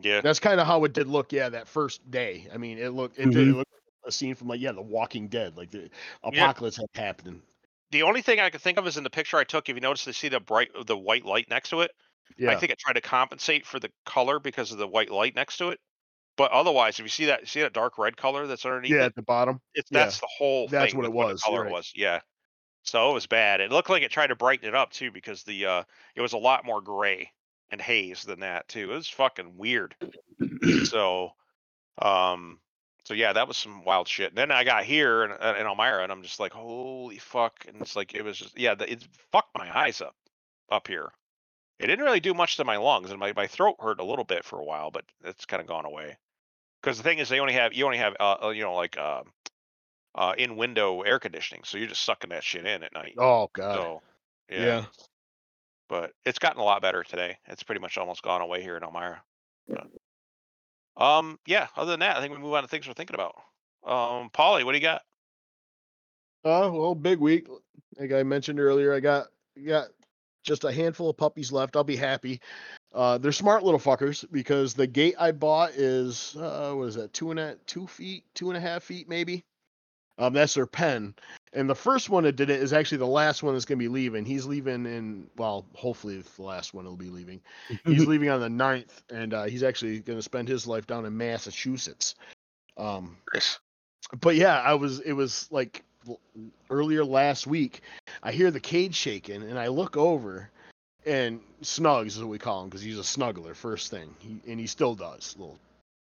Yeah, That's kind of how it did look. Yeah, that first day. I mean, it looked it did Mhm. it looked like a scene from like yeah, The Walking Dead. Like the apocalypse had happened. The only thing I could think of is in the picture I took. If you notice, they see the bright, the white light next to it. Yeah. I think it tried to compensate for the color because of the white light next to it. But otherwise, if you see that, see that dark red color that's underneath yeah, it, at the bottom. it's yeah, that's the whole that's what it with the was, color right. was, yeah. So it was bad. It looked like it tried to brighten it up too because the uh it was a lot more gray and haze than that too. It was fucking weird. so um so yeah, that was some wild shit. And then I got here in, uh, in Elmira and I'm just like, holy fuck! And it's like it was just yeah, it fucked my eyes up up here. It didn't really do much to my lungs, and my, my throat hurt a little bit for a while, but it's kind of gone away. Because the thing is, they only have you only have uh, uh, you know like uh, uh, in window air conditioning, so you're just sucking that shit in at night. Oh god. so yeah. yeah. but it's gotten a lot better today. It's pretty much almost gone away here in Elmira. But, um, yeah. Other than that, I think we move on to things we're thinking about. Um, Polly, what do you got? Uh, well, big week. Like I mentioned earlier, I got got just a handful of puppies left. I'll be happy. Uh, they're smart little fuckers because the gate I bought is uh, what is that? Two and a two feet, two and a half feet, maybe. Um, that's their pen. And the first one that did it is actually the last one that's gonna be leaving. He's leaving in well, hopefully the last one will be leaving. He's leaving on the 9th, and uh, he's actually gonna spend his life down in Massachusetts. Um, Chris. but yeah, I was it was like earlier last week. I hear the cage shaking, and I look over, and Snugs is what we call him because he's a snuggler first thing, he, and he still does little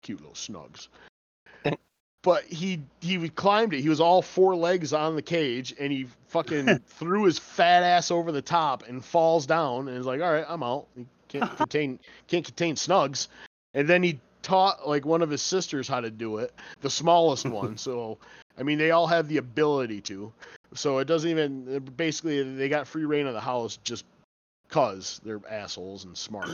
cute little Snugs. But he he climbed it. He was all four legs on the cage, and he fucking threw his fat ass over the top and falls down, and is like, "All right, I'm out. He can't contain can't contain Snugs." And then he taught like one of his sisters how to do it, the smallest one. so, I mean, they all have the ability to. So it doesn't even basically they got free reign of the house just cause they're assholes and smart.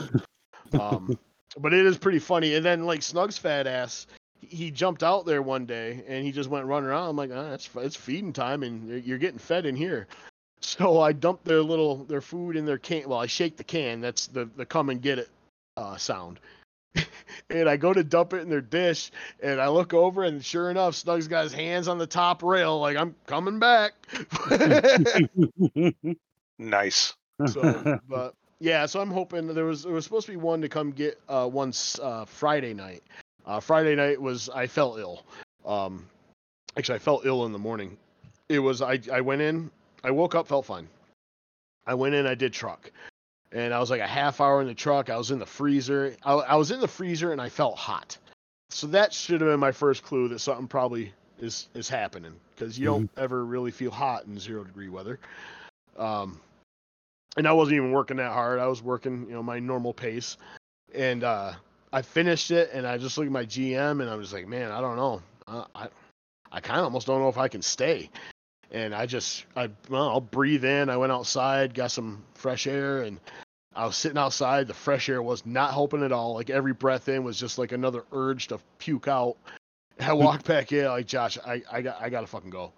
um, but it is pretty funny. And then like Snug's fat ass, he jumped out there one day and he just went running around. I'm like, ah, it's it's feeding time and you're- you're getting fed in here. So I dumped their little their food in their can. Well, I shake the can. That's the the come and get it uh, sound. and I go to dump it in their dish, and I look over, and sure enough, Snug's got his hands on the top rail, like I'm coming back. Nice. so, but yeah, so I'm hoping there was there was supposed to be one to come get uh once uh Friday night. Uh Friday night was I felt ill. Um actually I felt ill in the morning. It was I I went in, I woke up, felt fine. I went in, I did truck. And I was like a half hour in the truck. I was in the freezer. I, I was in the freezer and I felt hot. So that should have been my first clue that something probably is is happening because you don't ever really feel hot in zero degree weather. Um, and I wasn't even working that hard. I was working, you know, my normal pace. And uh, I finished it, and I just looked at my GM, and I was like, man, I don't know. I I kind of almost don't know if I can stay. And I just, I well, I'll breathe in. I went outside, got some fresh air, and I was sitting outside. The fresh air was not helping at all. Like every breath in was just like another urge to puke out. I walked back in, like Josh, I, I got, I gotta fucking go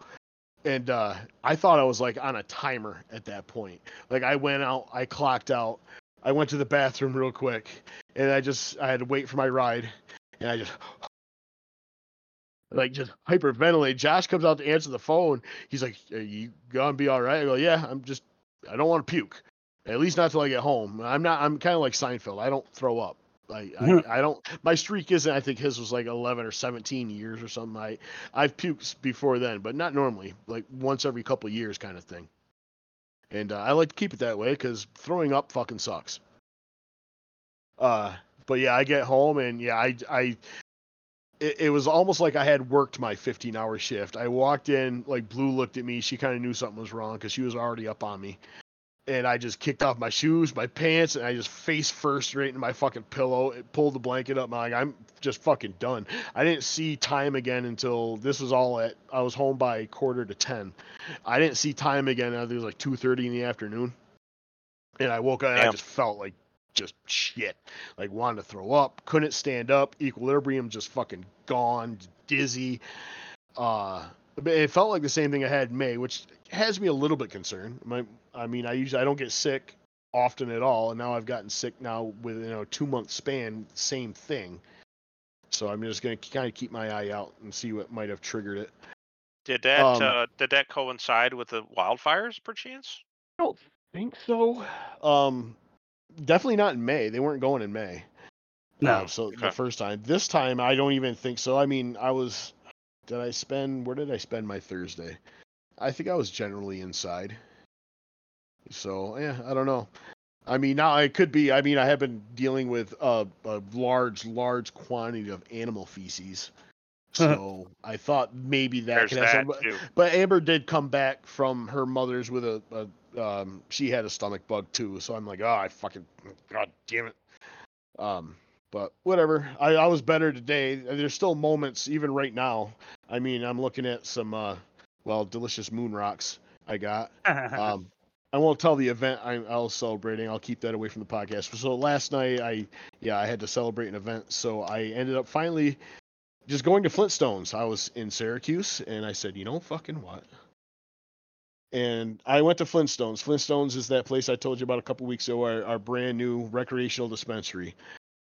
and uh, I thought I was like on a timer at that point. Like I went out, I clocked out, I went to the bathroom real quick, and I just I had to wait for my ride, and I just like just hyperventilate. Josh comes out to answer the phone. He's like, "Are you gonna be all right?" I go, "Yeah, I'm just I don't want to puke, at least not till I get home. I'm not. I'm kind of like Seinfeld. I don't throw up." I, I, mm-hmm. I don't. My streak isn't. I think his was like 11 or 17 years or something. I I've puked before then, but not normally. Like once every couple years, kind of thing. And uh, I like to keep it that way because throwing up fucking sucks. Uh, but yeah, I get home and yeah, I I. It, it was almost like I had worked my 15 hour shift. I walked in, like Blue looked at me. She kind of knew something was wrong because she was already up on me and I just kicked off my shoes, my pants, and I just face first right into my fucking pillow. It pulled the blanket up. I'm like, I'm just fucking done. I didn't see time again until this was all at. I was home by quarter to ten. I didn't see time again. I think it was like two thirty in the afternoon, and I woke up and I just felt like just shit. Like wanted to throw up, couldn't stand up. Equilibrium just fucking gone, dizzy. Uh, it felt like the same thing I had in May, which has me a little bit concerned. My, I mean, I usually I don't get sick often at all, and now I've gotten sick now with you know two month span, same thing. So I'm just gonna kind of keep my eye out and see what might have triggered it. Did that um, uh, did that coincide with the wildfires, perchance? I don't think so. Um, definitely not in May. They weren't going in May. No. Uh, so okay. the first time. This time, I don't even think so. I mean, I was. Did I spend? Where did I spend my Thursday? I think I was generally inside. So yeah, I don't know. I mean, now it could be. I mean, I have been dealing with a, a large, large quantity of animal feces. So I thought maybe that There's could have some. too. But Amber did come back from her mother's with a, a um, she had a stomach bug too. So I'm like, oh, I fucking, god damn it. Um, but whatever. I, I was better today. There's still moments, even right now. I mean, I'm looking at some, uh, well, delicious moon rocks I got. Um, I won't tell the event I, I was celebrating. I'll keep that away from the podcast. So last night, I yeah, I had to celebrate an event. So I ended up finally just going to Flintstones. I was in Syracuse, and I said, you know, fucking what? And I went to Flintstones. Flintstones is that place I told you about a couple weeks ago, our, our brand new recreational dispensary.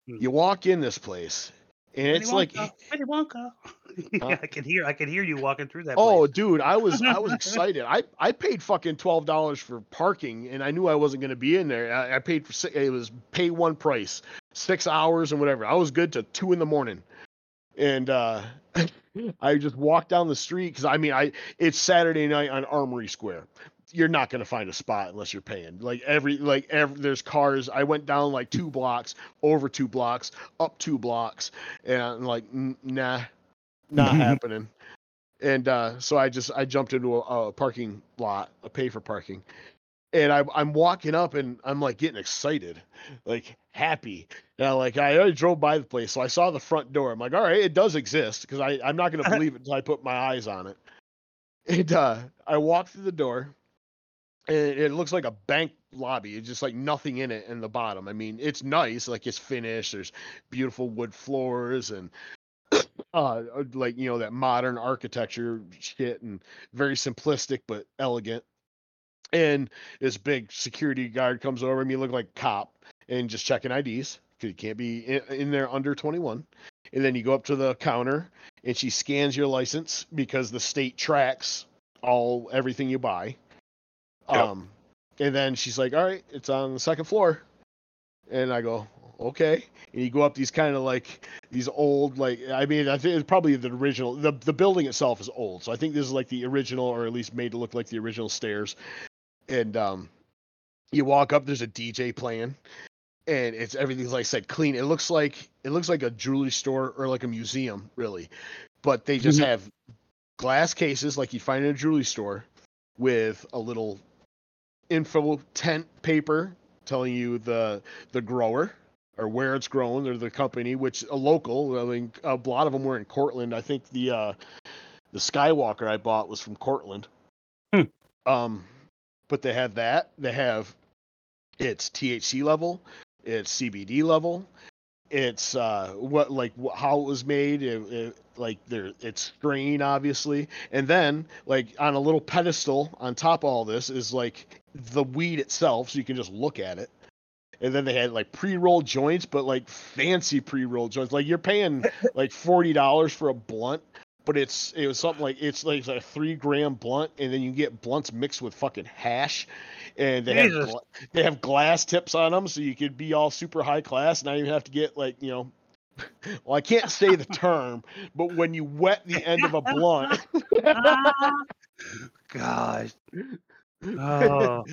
Hmm. You walk in this place, and it's Wonka, like Willy Wonka. yeah, I can hear I can hear you walking through that. Oh, place. dude, I was I was excited. I I paid fucking twelve dollars for parking, and I knew I wasn't going to be in there. I, I paid for it was pay one price, six hours and whatever. I was good to two in the morning, and uh, I just walked down the street because I mean I it's Saturday night on Armory Square you're not going to find a spot unless you're paying. Like every like every there's cars. I went down like two blocks, over two blocks, up two blocks, and I'm like nah, not happening. And uh, so I just I jumped into a, a parking lot, a pay for parking, and I, I'm walking up and I'm like getting excited, like happy. And I like I already drove by the place, so I saw the front door. I'm like, all right, it does exist because I I'm not gonna believe it until I put my eyes on it. And uh, I walk through the door, it, it looks like a bank lobby. It's just like nothing in it in the bottom. I mean, it's nice, like it's finished. There's beautiful wood floors and uh like you know that modern architecture shit and very simplistic but elegant. And this big security guard comes over me, look like cop, and just checking IDs, because You can't be in, in there under 21. And then you go up to the counter and she scans your license because the state tracks all everything you buy. Yep. Um, and then she's like, "All right, it's on the second floor." And I go, "Okay." And you go up these kind of like these old like I mean I think it's probably the original. The the building itself is old, so I think this is like the original or at least made to look like the original stairs. And um, you walk up, there's a DJ playing, and it's everything's like I said clean. It looks like it looks like a jewelry store or like a museum, really. But they just Mhm. have glass cases like you'd find in a jewelry store with a little info tent paper telling you the the grower or where it's grown or the company, which a local. I mean, a lot of them were in Cortland. I think the uh, the Skywalker I bought was from Cortland. Hmm. Um, but they have that. They have it's THC level, it's CBD level, it's uh what like how it was made, it, it, like there it's strain obviously, and then like on a little pedestal on top of all this is like the weed itself, so you can just look at it. And then they had like pre-rolled joints, but like fancy pre-rolled joints. Like you're paying like forty dollars for a blunt, but it's it was something like it's like a three gram blunt, and then you get blunts mixed with fucking hash, and they have Jesus. they have glass tips on them, so you could be all super high class. and Not even have to get like you know. Well, I can't say the term, but when you wet the end of a blunt, Gosh. Oh.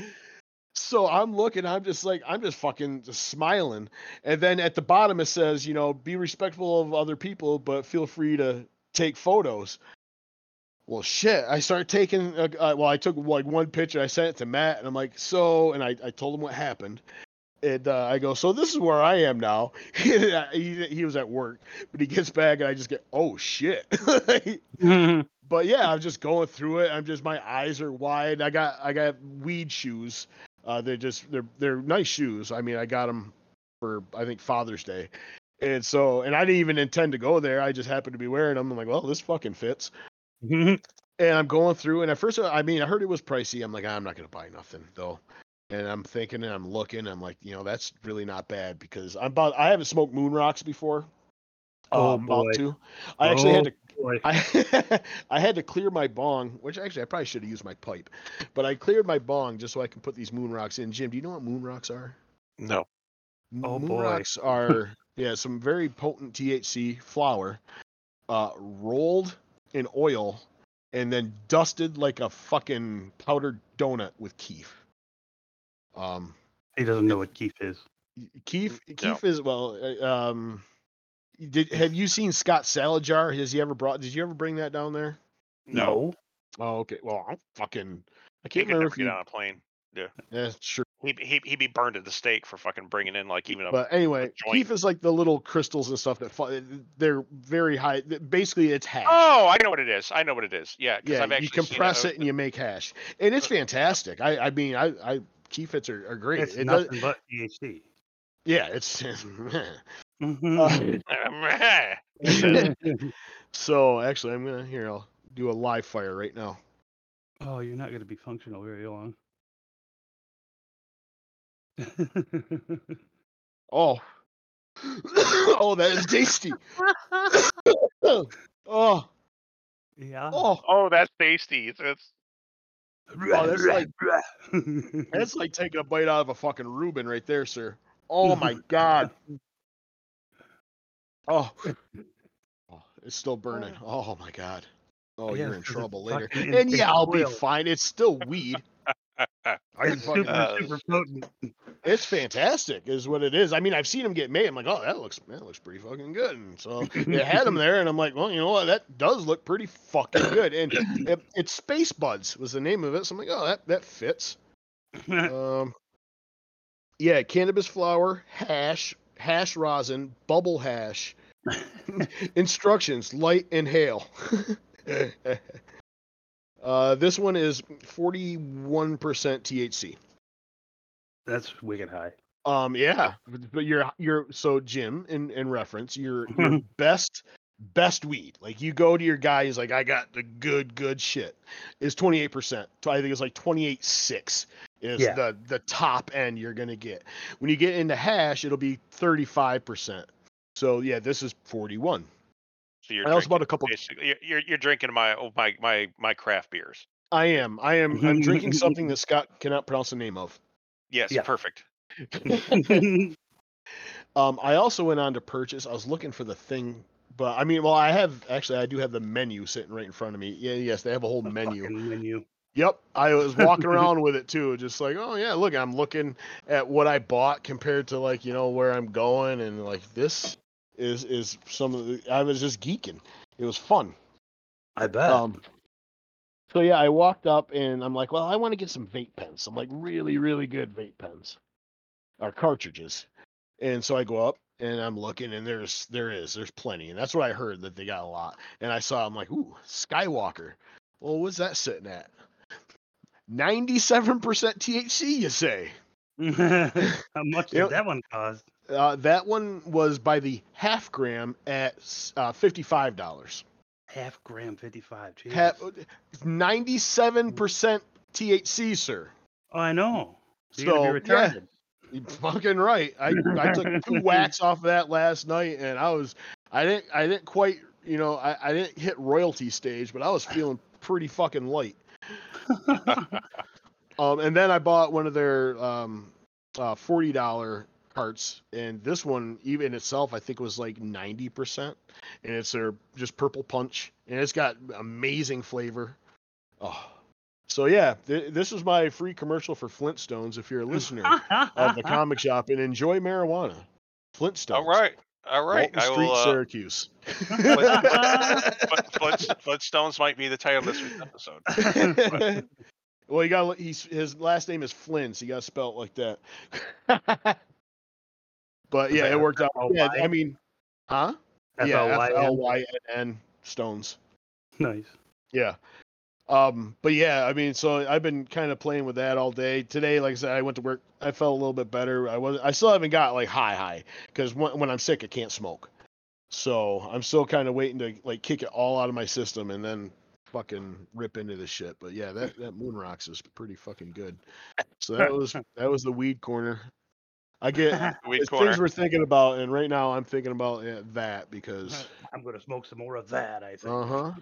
So I'm looking, I'm just like, I'm just fucking just smiling. And then at the bottom it says, you know, be respectful of other people, but feel free to take photos. Well, shit. I started taking, uh, uh, well, I took like one picture, I sent it to Matt, and I'm like, so, and I, I told him what happened. And uh, I go, so this is where I am now. he, he was at work, but he gets back, and I just get, oh shit. but yeah, I'm just going through it. I'm just my eyes are wide. I got I got weed shoes. Uh, they're just they're they're nice shoes. I mean, I got them for I think Father's Day, and so and I didn't even intend to go there. I just happened to be wearing them. I'm like, well, this fucking fits. And I'm going through, and at first, I mean, I heard it was pricey. I'm like, I'm not gonna buy nothing though. And I'm thinking, and I'm looking. I'm like, you know, that's really not bad because I'm about. I haven't smoked moon rocks before. Oh, I'm boy. I actually had Oh, to boy. I I had to clear my bong, which actually I probably should have used my pipe, but I cleared my bong just so I can put these moon rocks in. Jim, do you know what moon rocks are? No. Oh, moon boy. rocks are yeah some very potent THC flower, uh, rolled in oil, and then dusted like a fucking powdered donut with keef. Um, He doesn't know what Keith is. Keef No. Is well. uh, Um, did have you seen Scott Salad Jar? Has he ever brought? Did you ever bring that down there? No. Oh, okay. Well, I'm fucking. I can't could remember never if get you. on a plane. Yeah. Yeah, sure. He he he'd be burned at the stake for fucking bringing in like even a But anyway, joint. Keef is like the little crystals and stuff that fu- they're very high. Basically, it's hash. Oh, I know what it is. I know what it is. Yeah, 'cause yeah, I've you actually seen compress uh, it and you make hash, and it's fantastic. I, I mean, I, I Keefits are, are great. It's It does, nothing but THC. yeah, it's. Uh, so actually, I'm gonna here. I'll do a live fire right now. oh, you're not going to be functional very long. Oh, oh, that is tasty. oh, yeah. oh, oh, that's tasty. It's, it's Oh, that's like- that's like taking a bite out of a fucking Reuben right there, sir. Oh my god. Oh, Oh, it's still burning. Oh my god. Oh, Yeah, you're in trouble later. And yeah, I'll be fine. It's still weed. It's super, Uh, super potent. it's fantastic, is what it is. I mean, I've seen them get made. I'm like, oh, that looks that looks pretty fucking good. And so they had them there, and I'm like, well, you know what? That does look pretty fucking good. And it, it's Space Buds was the name of it. So I'm like, oh, that that fits. Um, yeah, cannabis flower, hash, hash rosin, bubble hash. Instructions: light inhale. uh, this one is 41% THC. That's wicked high. Um, yeah, but you're you're so Jim in in reference, your your best best weed. Like you go to your guy, he's like, I got the good good shit. Is 28%. I think it's like 28.6. is Yeah. the the top end you're gonna get. When you get into hash, it'll be 35%. So yeah, this is 41. So you're I also drinking, bought a couple. basically, you're- you're you're drinking my oh, my my my craft beers. I am. I am. I'm drinking something that Scott cannot pronounce the name of. Yes, Yeah. perfect. Um, I also went on to purchase. I was looking for the thing, but I mean, well, I have actually. I do have the menu sitting right in front of me. Yeah, yes, they have a whole menu. Menu. Yep, I was walking around with it too, just like, oh yeah, look, I'm looking at what I bought compared to like you know where I'm going, and like this is is some of the. I was just geeking. It was fun. I bet. Um, so yeah, I walked up and I'm like, well, I want to get some vape pens, some like really, really good vape pens, or cartridges. And so I go up and I'm looking, and there's there is there's plenty, and that's what I heard that they got a lot. And I saw, I'm like, ooh, Skywalker. Well, what's that sitting at? Ninety-seven percent THC, you say? How much did Yep. that one cost? Uh, that one was by the half gram at uh, fifty-five dollars. Half gram, fifty-five. Ninety-seven percent THC, sir. oh, I know. So you're So, yeah. retarded. You fucking right. I, I took two whacks off of that last night, and I was I didn't I didn't quite you know I, I didn't hit royalty stage, but I was feeling pretty fucking light. Um, and then I bought one of their um, uh, forty dollar carts, and this one even itself I think was like ninety percent, and it's their just purple punch, and it's got amazing flavor. Oh. So yeah, th- this is my free commercial for Flintstones. If you're a listener of the comic shop and enjoy marijuana. Flintstones. All right, all right. Walton I Street, will. Uh, Syracuse. Flint, Flint, Flintstones might be the title of this week's episode. well, you got he's his last name is Flynn, so you got to spell it like that. but yeah, it worked out. Yeah, I mean, huh? Yeah, F L F-L-Y-N. Y N N Stones. Nice. Yeah. Um, but yeah, I mean, so I've been kind of playing with that all day. Today, like I said, I went to work. I felt a little bit better. I was, I still haven't got like high high because when, when I'm sick, I can't smoke. So I'm still kind of waiting to like kick it all out of my system and then fucking rip into this shit. But yeah, that that Moon Rocks is pretty fucking good. So that was that was the weed corner. I get it's things we're thinking about, and right now I'm thinking about yeah, that because I'm gonna smoke some more of that. I think. uh huh.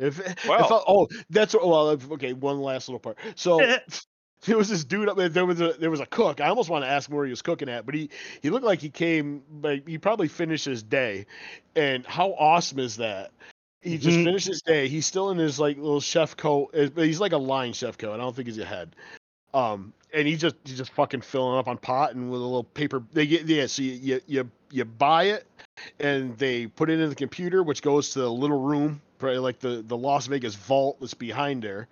If, if I- oh, that's well, okay. One last little part. So there was this dude up there. There was a there was a cook. I almost want to ask him where he was cooking at, but he he looked like he came. Like he probably finished his day. And how awesome is that? He just Mhm. finished his day. He's still in his like little chef coat. but He's like a line chef coat. I don't think he's a head. Um, and he just he's just fucking filling up on pot and with a little paper. They get yeah. So you you you, you buy it, and they put it in the computer, which goes to the little room, probably like the the Las Vegas vault that's behind there.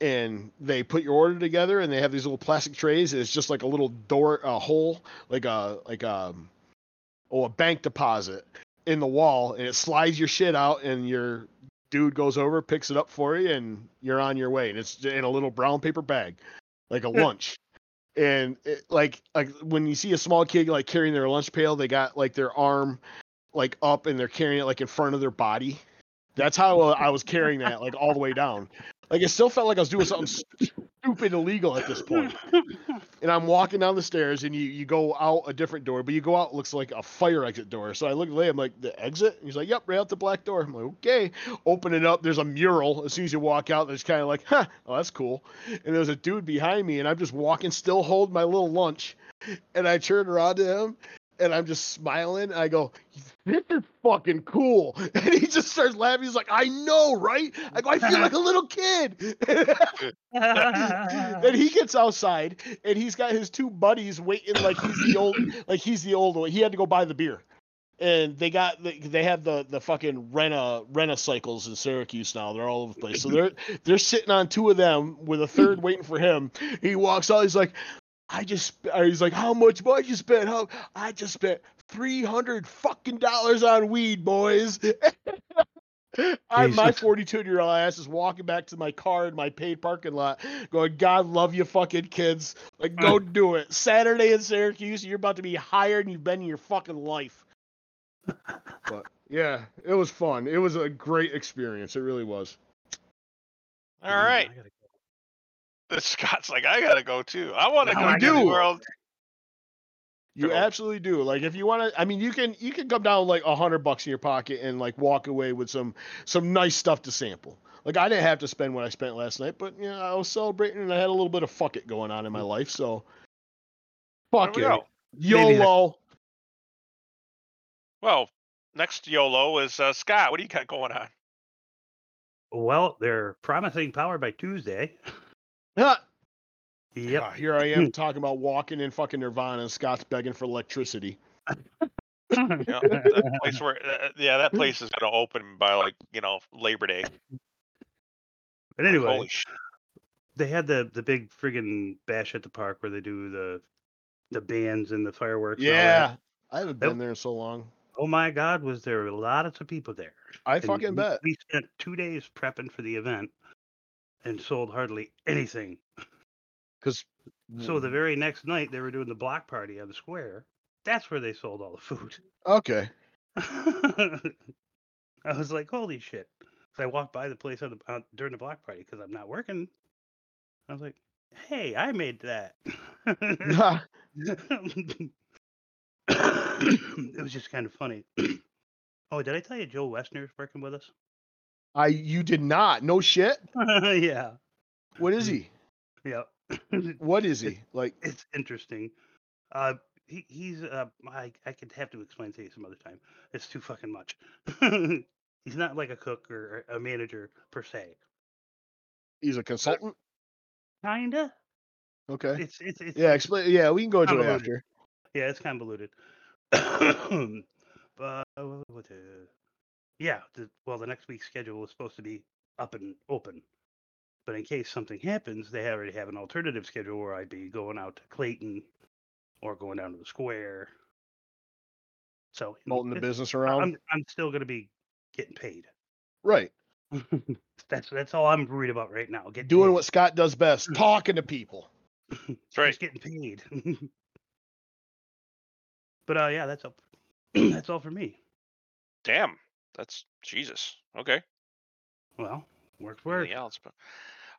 And they put your order together, and they have these little plastic trays. It's just like a little door, a hole, like a like a oh a bank deposit in the wall, and it slides your shit out, and your dude goes over, picks it up for you, and you're on your way. And it's in a little brown paper bag, like a lunch. And it, like like when you see a small kid like carrying their lunch pail, they got like their arm like up and they're carrying it like in front of their body. That's how uh, I was carrying that like all the way down. Like it still felt like I was doing something stupid illegal at this point. And I'm walking down the stairs and you you go out a different door, but you go out looks like a fire exit door. So I look at Leia, I'm like, the exit? And he's like, Yep, right out the black door. I'm like, okay. Open it up. There's a mural. As soon as you walk out, there's kind of like, huh, oh, that's cool. And there's a dude behind me, and I'm just walking, still holding my little lunch. And I turn around to him and I'm just smiling. I go, this is fucking cool. And he just starts laughing. He's like, I know, right? I go, I feel like a little kid. and he gets outside and he's got his two buddies waiting like he's the old like he's the old one. He had to go buy the beer. And they got the, they have the the fucking Rena Rena cycles in Syracuse now. They're all over the place. So they're they're sitting on two of them with a third waiting for him. He walks out. He's like, I just he's like, how much money you spent? How I just spent three hundred fucking dollars on weed, boys. I, my 42 year old ass is walking back to my car in my paid parking lot, going, God love you, fucking kids. Like, go do it. Saturday in Syracuse, you're about to be higher than you've been in your fucking life. but yeah, it was fun. It was a great experience. It really was. All right. Scott's like, I gotta go too. I want to No, go to Disney do. World. You Go. absolutely do. Like if you want to, I mean, you can you can come down with like a hundred bucks in your pocket and like walk away with some some nice stuff to sample. Like I didn't have to spend what I spent last night, but you know I was celebrating and I had a little bit of fuck it going on in my life. So fuck There it, we go. Maybe the- YOLO. Well, next YOLO is uh, Scott. What do you got going on? Well, they're promising power by Tuesday. Ah, Yep. ah, here I am talking about walking in fucking Nirvana and Scott's begging for electricity. You know, that place where, uh, yeah, that place is gonna open by like you know Labor Day. But anyway, Holy shit! they had the the big friggin' bash at the park where they do the the bands and the fireworks. and all that. Yeah, I haven't Nope. been there in so long. Oh my God, was there lots of people there? I And fucking we- bet. We spent two days prepping for the event and sold hardly anything. Because So the very next night they were doing the block party on the square. That's where they sold all the food. okay, I was like, holy shit. So I walked by the place on the, on, during the block party because I'm not working. I was like, hey, I made that. it was just kind of funny. oh, did I tell you Joe Westner's working with us? I you did not. No shit. yeah. What is he? Yeah. What is he like? it's interesting. Uh, he, he's uh, I I could have to explain to you some other time. It's too fucking much. he's not like a cook or a manager per se. He's a consultant. Kinda. Okay. It's it's it's Yeah, explain. Yeah, we can go into it after. yeah, it's convoluted. but uh, what, uh, yeah, the, well, the next week's schedule was supposed to be up and open, but in case something happens, they already have an alternative schedule where I'd be going out to Clayton or going down to the square. So you Molting the business around. I'm I'm still going to be getting paid. right. that's that's all I'm worried about right now. Get Doing paid. what Scott does best, talking to people. That's right. Just getting paid. but uh, yeah, that's all. that's all for me. Damn, that's Jesus. Okay. Well, work work. Anything else? But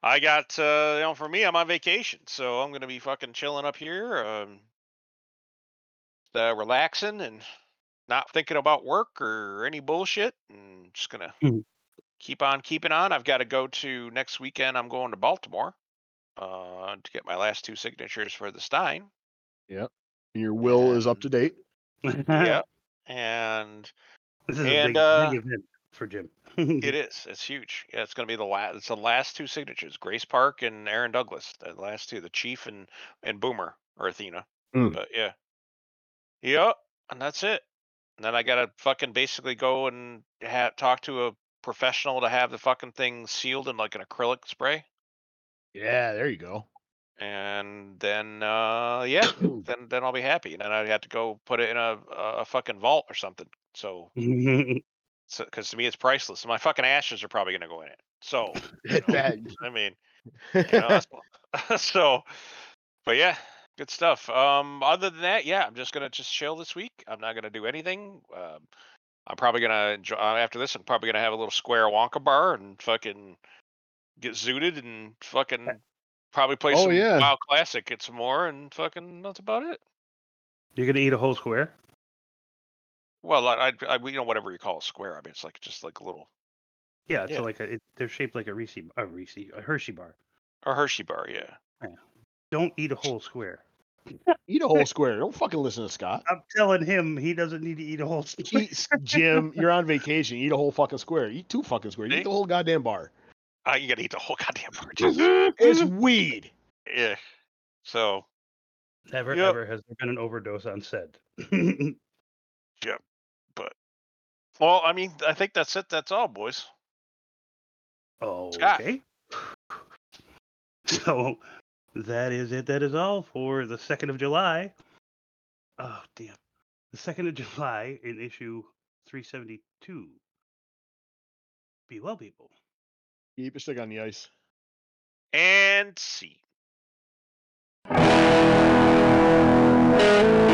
I got uh, you know, for me, I'm on vacation, so I'm gonna be fucking chilling up here, um, uh, relaxing and not thinking about work or any bullshit, and just gonna Mhm. keep on keeping on. I've got to go to next weekend. I'm going to Baltimore uh, to get my last two signatures for the Stein. Your will is up to date. yeah, and This is a And, big, uh, big event for Jim. It is. It's huge. Yeah, it's gonna be the last. It's the last two signatures: Grace Park and Aaron Douglas. The last two, the Chief and and Boomer or Athena. Mm. But yeah, yep, and that's it. And then I gotta fucking basically go and ha- talk to a professional to have the fucking thing sealed in like an acrylic spray. Yeah, there you go. And then uh yeah, then then I'll be happy. And then I'd have to go put it in a a a fucking vault or something. So so because to me it's priceless. My fucking ashes are probably gonna go in it. So you know, I mean. you know, so but yeah good stuff um other than that yeah i'm just gonna just chill this week i'm not gonna do anything um i'm probably gonna enjoy uh, after this i'm probably gonna have a little square wonka bar and fucking get zooted and fucking probably play Oh, some yeah. WoW classic get some more and fucking that's about it You're gonna eat a whole square? Well i i, I you know whatever you call a square i mean it's like just like a little Yeah, it's Yeah. like a, it, they're shaped like a Reese, a Reese, a Hershey bar. a hershey bar yeah Don't eat a whole square. Eat a whole square. Don't fucking listen to Scott. I'm telling him he doesn't need to eat a whole square. Eat, Jim, you're on vacation. Eat a whole fucking square. Eat two fucking squares. Eat the whole goddamn bar. uh, you gotta eat the whole goddamn bar Jesus. It's weed. yeah so Never Yep. ever has there been an overdose on said. Well i mean i think that's it that's all boys Scott. okay. So that is it. That is all for the second of July. Oh damn. The second of July in issue three seventy two. Be well, people. Keep your stick on the ice. and see. Thank